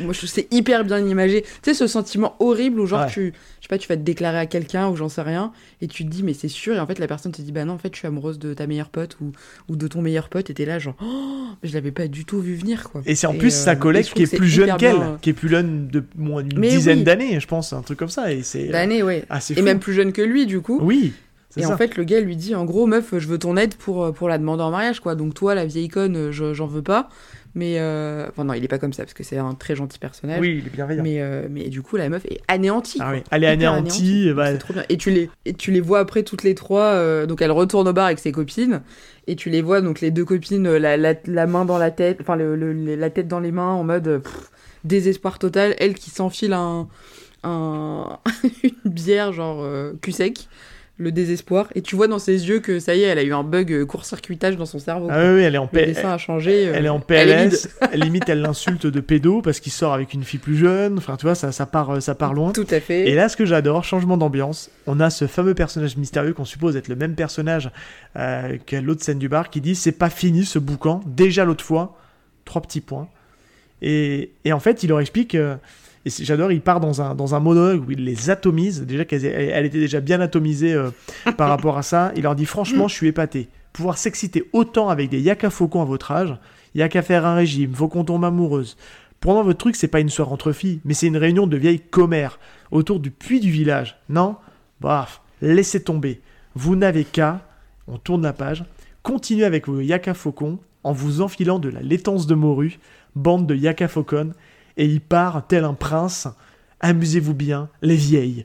Speaker 4: Moi, je trouve c'est hyper bien imagé. Tu sais, ce sentiment horrible où, genre,
Speaker 3: Ouais.
Speaker 4: tu, je sais pas, tu vas te déclarer à quelqu'un ou j'en sais rien, et tu te dis, mais c'est sûr. Et en fait, la personne te dit, bah non, en fait, je suis amoureuse de ta meilleure pote ou, ou de ton meilleur pote, et t'es là, genre, oh, je l'avais pas du tout vu venir, quoi.
Speaker 3: Et c'est en
Speaker 4: Et,
Speaker 3: plus
Speaker 4: euh,
Speaker 3: sa collègue qui est plus jeune qu'elle,
Speaker 4: bien, euh,
Speaker 3: qui est plus jeune de moins d'une dizaine
Speaker 4: oui.
Speaker 3: d'années, je pense, un truc comme ça. Et c'est
Speaker 4: D'année, ouais.
Speaker 3: ah, c'est
Speaker 4: Et même plus jeune que lui, du coup.
Speaker 3: Oui,
Speaker 4: Et
Speaker 3: ça.
Speaker 4: en fait, le gars lui dit, en gros, meuf, je veux ton aide pour, euh, pour la demander en mariage, quoi. Donc toi, la vieille conne, euh, je- j'en veux pas. Mais, euh... enfin non, il est pas comme ça, parce que c'est un très gentil personnage.
Speaker 3: oui, il est bienveillant.
Speaker 4: Mais, euh, mais du coup, la meuf est anéantie.
Speaker 3: Ah oui, elle est anéantie. bah,
Speaker 4: C'est trop bien. Et tu les, et tu les vois après toutes les trois. euh, donc elle retourne au bar avec ses copines. Et tu les vois, donc les deux copines, la, la, la main dans la tête, enfin le, la tête dans les mains, en mode pff, désespoir total. Elle qui s'enfile un, un, une bière, genre euh, cul sec. Le désespoir. Et tu vois dans ses yeux que ça y est, elle a eu un bug euh, court-circuitage dans son cerveau.
Speaker 3: Ah oui, elle est en
Speaker 4: le
Speaker 3: P-
Speaker 4: dessin a changé. euh,
Speaker 3: Elle est en
Speaker 4: elle
Speaker 3: PLS, limite elle l'insulte de pédo parce qu'il sort avec une fille plus jeune, enfin tu vois, ça, ça, part, euh, ça part loin.
Speaker 4: Tout à fait.
Speaker 3: Et là, ce que j'adore, changement d'ambiance, on a ce fameux personnage mystérieux qu'on suppose être le même personnage euh, qu'à l'autre scène du bar qui dit c'est pas fini ce boucan, déjà l'autre fois, trois petits points. Et, et en fait, il leur explique, euh, et j'adore, il part dans un, dans un monologue où il les atomise, déjà qu'elle elle, était déjà bien atomisée euh, par rapport à ça. Il leur dit franchement, je suis épaté. Pouvoir s'exciter autant avec des yaka faucons à votre âge, y a qu'à faire un régime, faut qu'on tombe amoureuse. Pendant votre truc, c'est pas une soirée entre filles, mais c'est une réunion de vieilles commères autour du puits du village. Non? Bref, laissez tomber. Vous n'avez qu'à, on tourne la page, continuez avec vos yaka faucons en vous enfilant de la laitance de morue, bande de yaka faucons, et il part tel un prince. Amusez-vous bien, les vieilles.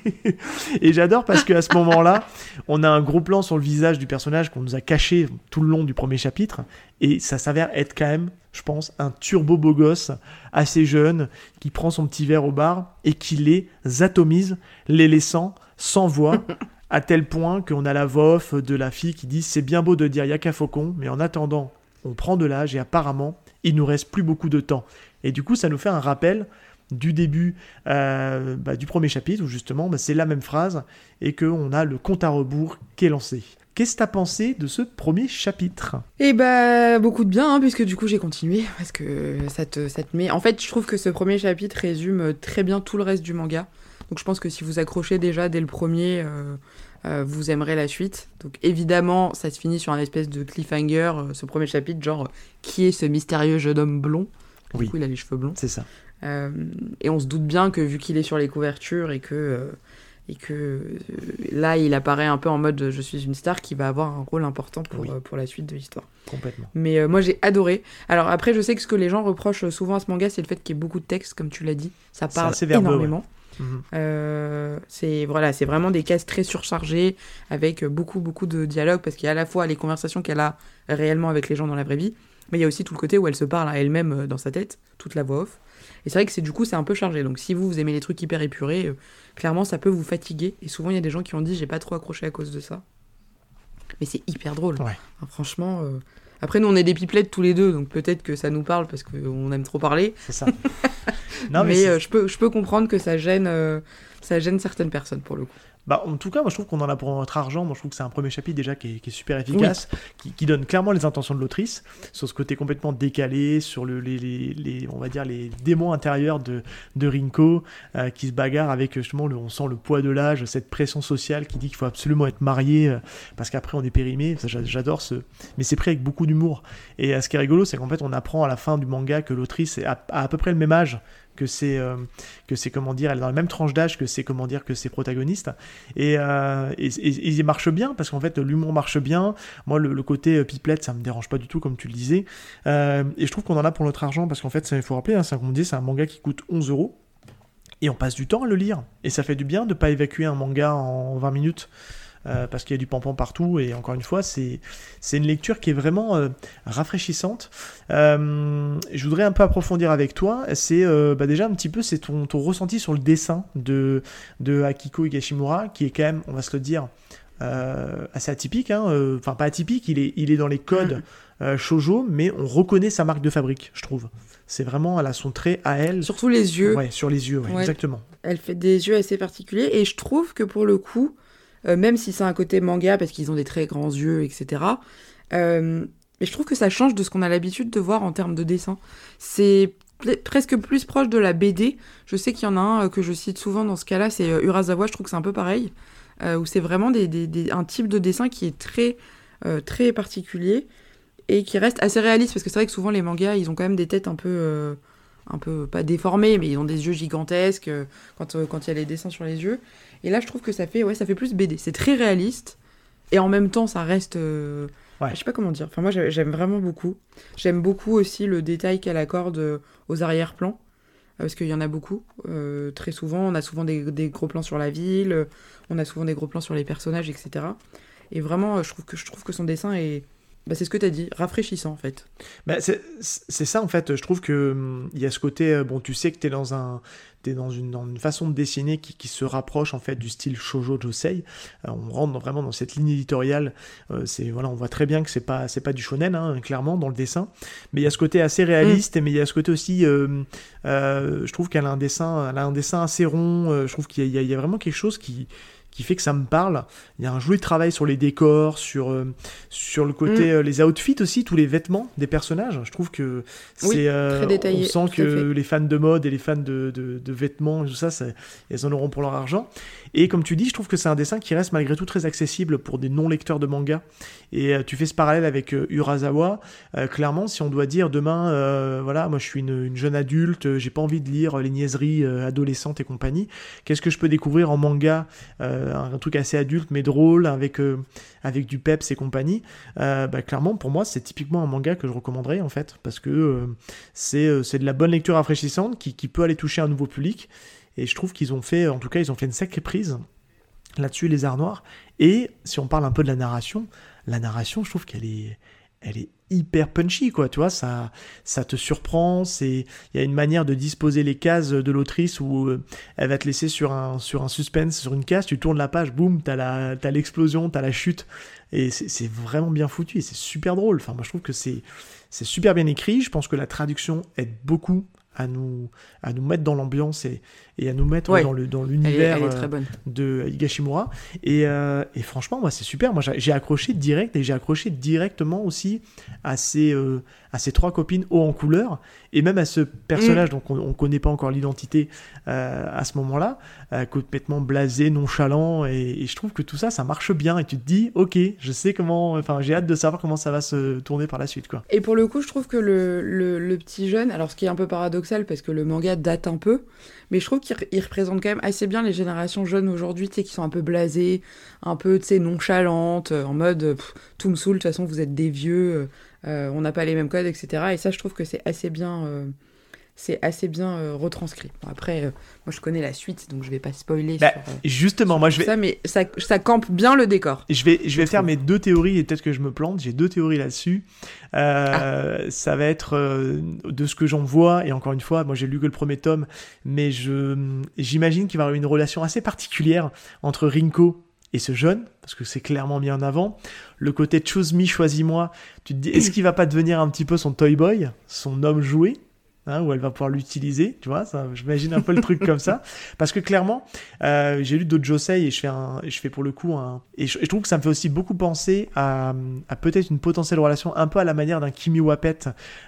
Speaker 3: et j'adore parce qu'à ce moment-là, on a un gros plan sur le visage du personnage qu'on nous a caché tout le long du premier chapitre, et ça s'avère être quand même, je pense, un turbo beau gosse, assez jeune, qui prend son petit verre au bar et qui les atomise, les laissant sans voix, à tel point qu'on a la voix off de la fille qui dit c'est bien beau de dire Yaka Faucon, mais en attendant, on prend de l'âge et apparemment, il nous reste plus beaucoup de temps. Et du coup, ça nous fait un rappel du début euh, bah, du premier chapitre où justement bah, c'est la même phrase et qu'on a le compte à rebours qui est lancé. Qu'est-ce que t'as pensé de ce premier chapitre?
Speaker 4: Et bah, beaucoup de bien, hein, puisque du coup j'ai continué, parce que ça te, met. En fait, je trouve que ce premier chapitre résume très bien tout le reste du manga. Donc je pense que si vous accrochez déjà dès le premier, euh, euh, vous aimerez la suite. Donc évidemment, ça se finit sur un espèce de cliffhanger, euh, ce premier chapitre, genre euh, qui est ce mystérieux jeune homme blond?
Speaker 3: Oui.
Speaker 4: Du coup, il a les cheveux blonds.
Speaker 3: C'est ça.
Speaker 4: Euh, et on se doute bien que vu qu'il est sur les couvertures et que, euh, et que euh, là, il apparaît un peu en mode je suis une star qui va avoir un rôle important pour,
Speaker 3: Oui.
Speaker 4: euh, pour la suite de l'histoire.
Speaker 3: Complètement.
Speaker 4: Mais euh, moi, j'ai adoré. Alors après, je sais que ce que les gens reprochent souvent à ce manga, c'est le fait qu'il y ait beaucoup de texte, comme tu l'as dit. Ça parle
Speaker 3: verbeux,
Speaker 4: énormément.
Speaker 3: Mhm.
Speaker 4: Euh, c'est voilà, c'est vraiment des cases très surchargées avec beaucoup beaucoup de dialogues parce qu'il y a à la fois les conversations qu'elle a réellement avec les gens dans la vraie vie, mais il y a aussi tout le côté où elle se parle à elle-même euh, dans sa tête, toute la voix off. Et c'est vrai que c'est du coup c'est un peu chargé. Donc si vous, vous aimez les trucs hyper épurés, euh, clairement ça peut vous fatiguer. Et souvent il y a des gens qui ont dit j'ai pas trop accroché à cause de ça. Mais c'est hyper drôle.
Speaker 3: Ouais.
Speaker 4: Franchement. euh, Après nous on est des pipelettes tous les deux, donc peut-être que ça nous parle parce qu'on aime trop parler.
Speaker 3: C'est ça. non, mais,
Speaker 4: euh, je, peux, je peux comprendre que ça gêne, ça gêne certaines personnes pour le coup.
Speaker 3: Bah, en tout cas, moi je trouve qu'on en a pour notre argent. Moi je trouve que c'est un premier chapitre déjà qui est, qui est super efficace, qui, qui donne clairement les intentions de l'autrice sur ce côté complètement décalé, sur le, les, les, les- on va dire les démons intérieurs de, de Rinko euh, qui se bagarre avec justement le, on sent le poids de l'âge, cette pression sociale qui dit qu'il faut absolument être marié euh, parce qu'après on est périmé. J'adore ce, mais c'est pris avec beaucoup d'humour. Et euh, ce qui est rigolo, c'est qu'en fait on apprend à la fin du manga que l'autrice est à, a à peu près le même âge que c'est euh, que c'est comment dire elle est dans la même tranche d'âge que c'est comment dire que ses protagonistes. Et, euh, il marche bien parce qu'en fait l'humour marche bien. Moi le, côté euh, pipelette ça me dérange pas du tout comme tu le disais. Et je trouve qu'on en a pour notre argent parce qu'en fait il faut rappeler hein, c'est c'est un manga qui coûte 11 euros. Et on passe du temps à le lire. Et ça fait du bien de pas évacuer un manga en 20 minutes euh, parce qu'il y a du pampan partout et encore une fois c'est une lecture qui est vraiment euh, rafraîchissante. Euh, je voudrais un peu approfondir avec toi. C'est bah déjà un petit peu c'est ton, ton ressenti sur le dessin de de Akiko Higashimura qui est quand même on va se le dire euh, assez atypique hein, euh, enfin pas atypique il est il est dans les codes euh, shoujo mais on reconnaît sa marque de fabrique je trouve. C'est vraiment elle a son trait à elle.
Speaker 4: Surtout les yeux.
Speaker 3: ouais sur les yeux ouais,
Speaker 4: Ouais.
Speaker 3: exactement.
Speaker 4: Elle fait des yeux assez particuliers et je trouve que pour le coup, euh, même si c'est un côté manga parce qu'ils ont des très grands yeux, etc. euh, mais je trouve que ça change de ce qu'on a l'habitude de voir en termes de dessin. C'est presque plus proche de la BD. Je sais qu'il y en a un euh, que je cite souvent dans ce cas-là, c'est Urasawa. Je trouve que c'est un peu pareil, où c'est vraiment un type de dessin qui est très très particulier et qui reste assez réaliste parce que c'est vrai que souvent les mangas ils ont quand même des têtes un peu un peu pas déformées mais ils ont des yeux gigantesques quand quand il y a les dessins sur les yeux et là je trouve que ça fait ouais ça fait plus BD c'est très réaliste. Et en même temps ça reste euh,
Speaker 3: Ouais.
Speaker 4: je sais pas comment dire. Enfin moi j'ai- j'aime vraiment beaucoup. J'aime beaucoup aussi le détail qu'elle accorde euh, aux arrière-plans. Euh, parce qu'il y en a beaucoup euh, très souvent. On a souvent des, des gros plans sur la ville. On a souvent des gros plans sur les personnages etc et vraiment je trouve que je trouve que son dessin est bah, c'est ce que tu as dit, rafraîchissant en fait.
Speaker 3: Bah, c'est ça en fait, je trouve que hum, y a ce côté, euh, bon tu sais que tu es dans un t'es dans une, dans une façon de dessiner qui, qui se rapproche en fait du style shoujo josei. Euh, on rentre dans- vraiment dans cette ligne éditoriale. euh, c'est voilà, on voit très bien que c'est pas pas du shonen hein, clairement dans le dessin, mais il y a ce côté assez réaliste, mais il y a ce côté aussi. euh, je trouve qu'elle a un dessin, elle a un dessin assez rond. je trouve qu'il y a vraiment quelque chose qui qui fait que ça me parle. Il y a un joli travail sur les décors, sur, euh, sur le côté, euh, les outfits aussi, tous les vêtements des personnages. Je trouve que
Speaker 4: Oui,
Speaker 3: c'est. euh,
Speaker 4: très détaillé,
Speaker 3: On sent que les fans de mode et les fans de, de, de vêtements et tout ça, ça- elles en auront pour leur argent. Et comme tu dis, je trouve que c'est un dessin qui reste malgré tout très accessible pour des non-lecteurs de manga. Et euh, tu fais ce parallèle avec euh, Urasawa. Euh, clairement, si on doit dire demain, voilà, moi je suis une, une jeune adulte, j'ai pas envie de lire les niaiseries adolescentes et compagnie. Qu'est-ce que je peux découvrir en manga Un truc assez adulte mais drôle avec avec du peps et compagnie? Bah, clairement, pour moi, c'est typiquement un manga que je recommanderais en fait, parce que c'est c'est de la bonne lecture rafraîchissante qui, qui peut aller toucher un nouveau public. Et je trouve qu'ils ont fait, en tout cas, ils ont fait une sacrée prise là-dessus, les arts noirs. Et si on parle un peu de la narration, la narration, je trouve qu'elle est, elle est hyper punchy, quoi. Tu vois, ça, ça te surprend. C'est, il y a une manière de disposer les cases de l'autrice où euh, elle va te laisser sur un, sur un suspense, sur une case. Tu tournes la page, boum, t'as la, t'as l'explosion, t'as la chute. Et c'est vraiment bien foutu et c'est super drôle. Enfin, moi, je trouve que c'est, c'est super bien écrit. Je pense que la traduction aide beaucoup à nous, à nous mettre dans l'ambiance et, et à nous mettre
Speaker 4: Ouais.
Speaker 3: dans le dans
Speaker 4: Elle est,
Speaker 3: l'univers
Speaker 4: elle est
Speaker 3: euh, de Higashimura. Et, euh, et franchement, moi, c'est super. Moi, j'ai j'ai accroché direct et j'ai accroché directement aussi à ces, euh, à ces trois copines haut en couleur et même à ce personnage dont on, on connaît pas encore l'identité euh, à ce moment-là, euh, complètement blasé, nonchalant. Et, et je trouve que tout ça, ça marche bien. Et tu te dis, ok, je sais comment. Enfin, j'ai hâte de savoir comment ça va se tourner par la suite, quoi.
Speaker 4: Et pour le coup, je trouve que le, le, le petit jeune, alors ce qui est un peu paradoxal parce que le manga date un peu, mais je trouve qu'il re- il représente quand même assez bien les générations jeunes aujourd'hui, tu sais, qui sont un peu blasées, un peu, tu sais, nonchalantes, euh, en mode euh, tout me saoule, de toute façon vous êtes des vieux, euh, on n'a pas les mêmes codes, etc. Et ça, je trouve que c'est assez bien. C'est assez bien euh, retranscrit. Bon, après, euh, moi je connais la suite, donc je vais pas spoiler
Speaker 3: Bah,
Speaker 4: sur, euh,
Speaker 3: justement, moi, je vais,
Speaker 4: ça, mais ça, ça campe bien le décor.
Speaker 3: Je vais, je vais faire mes deux théories et peut-être que je me plante. J'ai deux théories là-dessus.
Speaker 4: Ah.
Speaker 3: Ça va être de ce que j'en vois. Et encore une fois, moi j'ai lu que le premier tome, mais je j'imagine qu'il va y avoir une relation assez particulière entre Rinko et ce jeune, parce que c'est clairement mis en avant. Le côté choose me, choisis-moi. Tu te dis, est-ce qu'il va pas devenir un petit peu son toy boy, son homme joué? Hein, où elle va pouvoir l'utiliser, tu vois, ça, j'imagine un peu le truc comme ça, parce que clairement, euh, j'ai lu d'autres Josei et je fais un, et je fais pour le coup un, et je, je trouve que ça me fait aussi beaucoup penser à, à peut-être une potentielle relation un peu à la manière d'un Kimi Wapet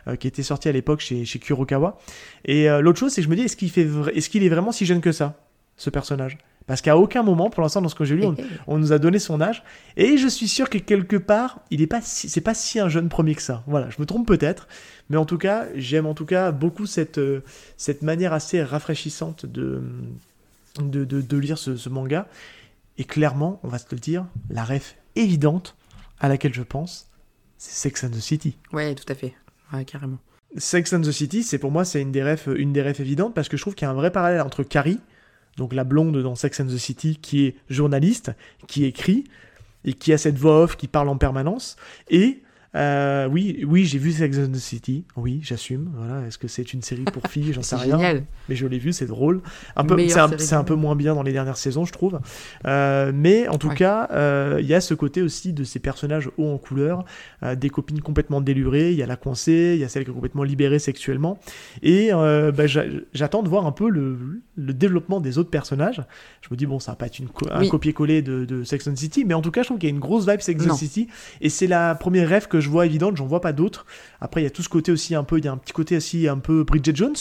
Speaker 3: euh, qui était sorti à l'époque chez, chez Kurokawa. Et euh, l'autre chose, c'est que je me dis, est-ce qu'il fait, vra- est-ce qu'il est vraiment si jeune que ça, ce personnage? Parce qu'à aucun moment, pour l'instant, dans ce que j'ai lu, on, on nous a donné son âge. Et je suis sûr que quelque part il est pas si, c'est pas si un jeune premier que ça. Voilà je me trompe peut-être. Mais en tout cas j'aime en tout cas beaucoup cette euh, cette manière assez rafraîchissante de de, de, de lire ce, ce manga. Et clairement on va se le dire la ref évidente à laquelle je pense c'est Sex and the City.
Speaker 4: Ouais, tout à fait. Ouais, carrément.
Speaker 3: Sex and the City, c'est pour moi c'est une des refs, une des refs évidentes parce que je trouve qu'il y a un vrai parallèle entre Carrie, donc la blonde dans Sex and the City, qui est journaliste, qui écrit et qui a cette voix off qui parle en permanence, et euh, oui, oui, j'ai vu Sex and the City, oui, j'assume. Voilà, est-ce que c'est une série pour filles, j'en sais rien,
Speaker 4: génial.
Speaker 3: mais je l'ai vu, c'est drôle. Un peu, c'est un, peu moins bien dans les dernières saisons, je trouve. Euh, mais en tout
Speaker 4: Ouais.
Speaker 3: cas, euh, il y a ce côté aussi de ces personnages hauts en couleur, des copines complètement délurées. Il y a la coincée, il y a celle qui est complètement libérée sexuellement. Et bah, j'a- j'attends de voir un peu le, le développement des autres personnages. Je me dis, bon, ça va pas être une co- un copier-coller de, de Sex and the City, mais en tout cas, je trouve qu'il y a une grosse vibe Sex and the City. Et c'est la première rêve que je vois évidente, j'en vois pas d'autres. Après, il y a tout ce côté aussi un peu, il y a un petit côté aussi un peu Bridget Jones,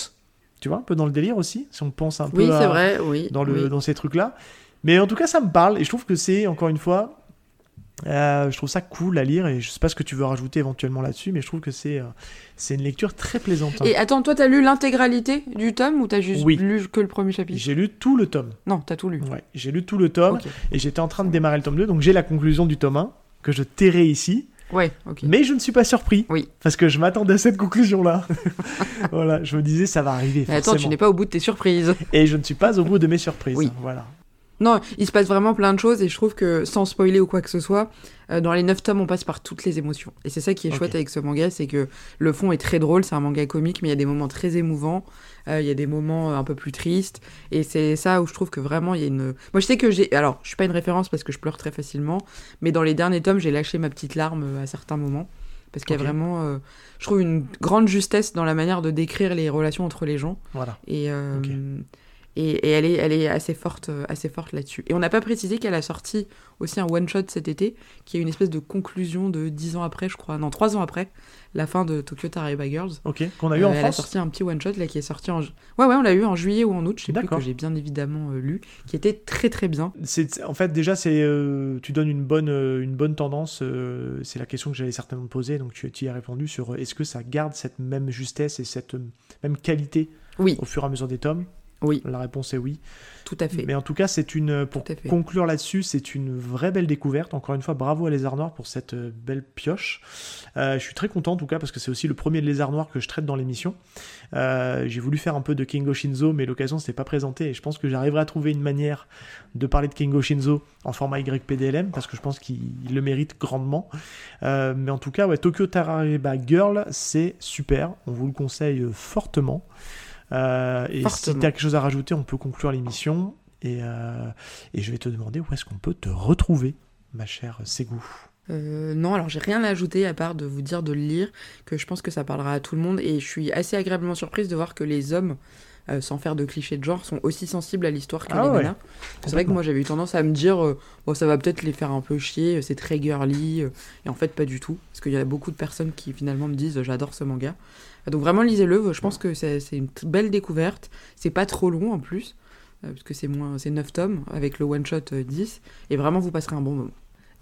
Speaker 3: tu vois, un peu dans le délire aussi, si on pense un peu
Speaker 4: Oui,
Speaker 3: à-
Speaker 4: c'est vrai, oui.
Speaker 3: dans, le,
Speaker 4: oui.
Speaker 3: dans ces trucs-là. Mais en tout cas, ça me parle et je trouve que c'est, encore une fois, euh, je trouve ça cool à lire et je sais pas ce que tu veux rajouter éventuellement là-dessus, mais je trouve que c'est euh, c'est une lecture très plaisante. hein.
Speaker 4: Et attends, toi, t'as lu l'intégralité du tome ou t'as juste
Speaker 3: Oui.
Speaker 4: lu que le premier chapitre?
Speaker 3: J'ai lu tout le tome.
Speaker 4: Non, t'as tout lu.
Speaker 3: Ouais, j'ai lu tout le tome et j'étais en train de démarrer le tome 2, donc j'ai la conclusion du tome 1 que je tairai ici.
Speaker 4: Ouais, ok.
Speaker 3: Mais je ne suis pas surpris.
Speaker 4: Oui.
Speaker 3: Parce que je m'attendais à cette conclusion-là. voilà, je me disais, ça va arriver.
Speaker 4: Mais attends, tu n'es pas au bout de tes surprises.
Speaker 3: Et je ne suis pas au bout de mes surprises.
Speaker 4: Oui.
Speaker 3: Voilà.
Speaker 4: Non, il se passe vraiment plein de choses et je trouve que sans spoiler ou quoi que ce soit, euh, dans les 9 tomes, on passe par toutes les émotions. Et c'est ça qui est chouette avec ce manga, c'est que le fond est très drôle, c'est un manga comique, mais il y a des moments très émouvants, euh, il y a des moments euh, un peu plus tristes. Et c'est ça où je trouve que vraiment il y a une. Moi je sais que j'ai. Alors, je suis pas une référence parce que je pleure très facilement, mais dans les derniers tomes, j'ai lâché ma petite larme à certains moments. Parce qu'il y a vraiment, euh, je trouve, une grande justesse dans la manière de décrire les relations entre les gens.
Speaker 3: Voilà.
Speaker 4: Et. Et, et elle est, elle est assez forte, euh, assez forte là-dessus. Et on n'a pas précisé qu'elle a sorti aussi un one-shot cet été, qui est une espèce de conclusion de 10 ans après, je crois, non, 3 ans après, la fin de Tokyo Taraiba Girls.
Speaker 3: Ok, qu'on a eu en
Speaker 4: Euh, elle a
Speaker 3: France.
Speaker 4: sorti un petit one-shot là qui est sorti en... Ouais, ouais, on l'a eu en juillet ou en août, je sais plus, que j'ai bien évidemment euh, lu, qui était très très bien.
Speaker 3: C'est, en fait, déjà, c'est, euh, tu donnes une bonne, une bonne tendance. c'est la question que j'allais certainement te poser. Donc, tu, tu y as répondu sur est-ce que ça garde cette même justesse et cette même qualité
Speaker 4: Oui,
Speaker 3: au fur et à mesure des tomes?
Speaker 4: Oui,
Speaker 3: La réponse est oui.
Speaker 4: tout à fait.
Speaker 3: Mais en tout cas, c'est une, pour conclure là-dessus, c'est une vraie belle découverte. Encore une fois, bravo à Lézard Noir pour cette euh, belle pioche. Euh, je suis très content en tout cas parce que c'est aussi le premier Lézard Noir que je traite dans l'émission. Euh, J'ai voulu faire un peu de Kingo Shinzo, mais l'occasion s'était pas présentée et je pense que j'arriverai à trouver une manière de parler de Kingo Shinzo en format YPDLM parce que je pense qu'il il le mérite grandement. Euh, mais en tout cas, ouais, Tokyo Tarareba Girl, c'est super. On vous le conseille fortement. Euh, et si tu as quelque chose à rajouter, on peut conclure l'émission. Et, euh, et je vais te demander où est-ce qu'on peut te retrouver, ma chère Ségou.
Speaker 4: Euh, non, alors j'ai rien à ajouter à part de vous dire de le lire, que je pense que ça parlera à tout le monde, et je suis assez agréablement surprise de voir que les hommes, euh, sans faire de clichés de genre, sont aussi sensibles à l'histoire que
Speaker 3: Ah
Speaker 4: les
Speaker 3: ouais,
Speaker 4: nanas. C'est vrai que moi j'avais eu tendance à me dire, euh, bon ça va peut-être les faire un peu chier, c'est très girly, et en fait pas du tout, parce qu'il y a beaucoup de personnes qui finalement me disent, j'adore ce manga. Euh, Donc vraiment lisez-le, je pense que c'est c'est une belle découverte, c'est pas trop long en plus, euh, parce que c'est moins, c'est 9 tomes, avec le one-shot euh, 10, et vraiment vous passerez un bon moment.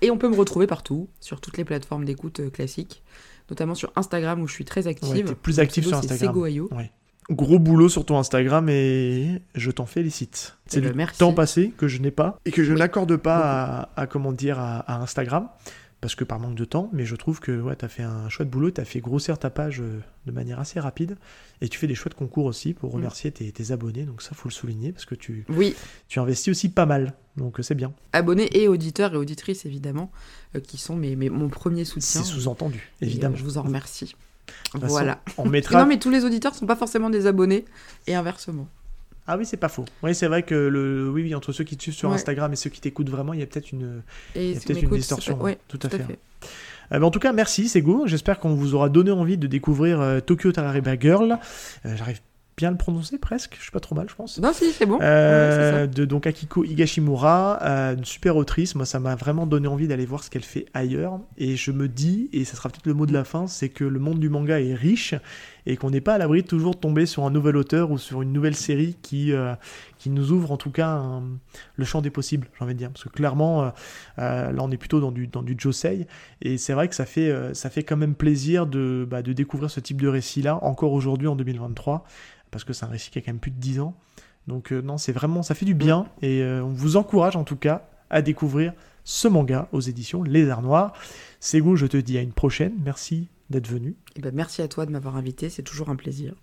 Speaker 4: Et on peut me retrouver partout, sur toutes les plateformes d'écoute euh, classiques, notamment sur Instagram où je suis très active.
Speaker 3: plus
Speaker 4: pseudo,
Speaker 3: sur
Speaker 4: c'est
Speaker 3: Instagram.
Speaker 4: Segoayo.
Speaker 3: Ouais. Gros boulot sur ton Instagram et je t'en félicite. C'est
Speaker 4: Eh ben,
Speaker 3: du
Speaker 4: merci.
Speaker 3: temps passé que je n'ai pas et que je
Speaker 4: Oui.
Speaker 3: n'accorde pas à, à, comment dire à, à Instagram parce que par manque de temps. Mais je trouve que ouais, tu as fait un chouette boulot, tu as fait grossir ta page euh, de manière assez rapide et tu fais des chouettes concours aussi pour
Speaker 4: Mm.
Speaker 3: remercier tes, tes abonnés. Donc ça, faut le souligner parce que tu,
Speaker 4: Oui,
Speaker 3: tu investis aussi pas mal. Donc euh, c'est bien.
Speaker 4: abonnés et auditeurs et auditrices évidemment, euh, qui sont mes, mes- mon premier soutien.
Speaker 3: C'est sous-entendu,
Speaker 4: Et, euh,
Speaker 3: évidemment.
Speaker 4: je vous en remercie.
Speaker 3: Toute façon,
Speaker 4: Voilà.
Speaker 3: On mettra.
Speaker 4: Non mais tous les auditeurs sont pas forcément des abonnés et inversement.
Speaker 3: Ah oui, c'est pas faux. Oui, c'est vrai que le, oui, oui, entre ceux qui te suivent sur
Speaker 4: Ouais.
Speaker 3: Instagram et ceux qui t'écoutent vraiment, il y a peut-être une,
Speaker 4: Et
Speaker 3: Il y a
Speaker 4: si
Speaker 3: peut-être
Speaker 4: on
Speaker 3: une distorsion,
Speaker 4: ouais,
Speaker 3: tout à fait. Euh, mais en tout cas, merci Sego. J'espère qu'on vous aura donné envie de découvrir euh, Tokyo Tarareba Girl. Euh, J'arrive bien le prononcer presque. Je suis pas trop mal, je pense.
Speaker 4: Non si c'est bon.
Speaker 3: Euh, de donc Akiko Higashimura, euh, une super autrice. Moi, ça m'a vraiment donné envie d'aller voir ce qu'elle fait ailleurs. Et je me dis, et ça sera peut-être le mot de la fin, c'est que le monde du manga est riche et qu'on n'est pas à l'abri de toujours tomber sur un nouvel auteur ou sur une nouvelle série qui, euh, qui nous ouvre en tout cas le champ des possibles, j'ai envie de dire. Parce que clairement, euh, euh, là, on est plutôt dans du, dans du josei. Et c'est vrai que ça fait, ça fait quand même plaisir de, bah, de découvrir ce type de récit-là, encore aujourd'hui en 2023, parce que c'est un récit qui a quand même plus de 10 ans. Donc non, c'est vraiment, ça fait du bien et on vous encourage en tout cas à découvrir ce manga aux éditions Les Arts Noirs. Ségou, je te dis à une prochaine. Merci d'être venu.
Speaker 4: Et ben, merci à toi de m'avoir invité, c'est toujours un plaisir.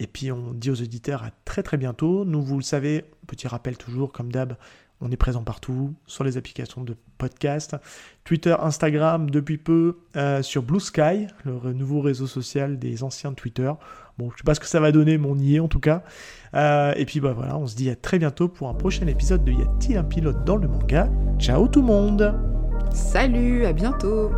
Speaker 3: Et puis on dit aux auditeurs à très très bientôt. Nous, vous le savez, petit rappel toujours, comme d'hab, on est présent partout, sur les applications de podcast, Twitter, Instagram depuis peu, euh, sur Blue Sky, le nouveau réseau social des anciens de Twitter. Bon, je sais pas ce que ça va donner, mais on y est en tout cas. Euh, et puis bah voilà, on se dit à très bientôt pour un prochain épisode de Y a-t-il un pilote dans le manga? Ciao tout le monde
Speaker 4: Salut, à bientôt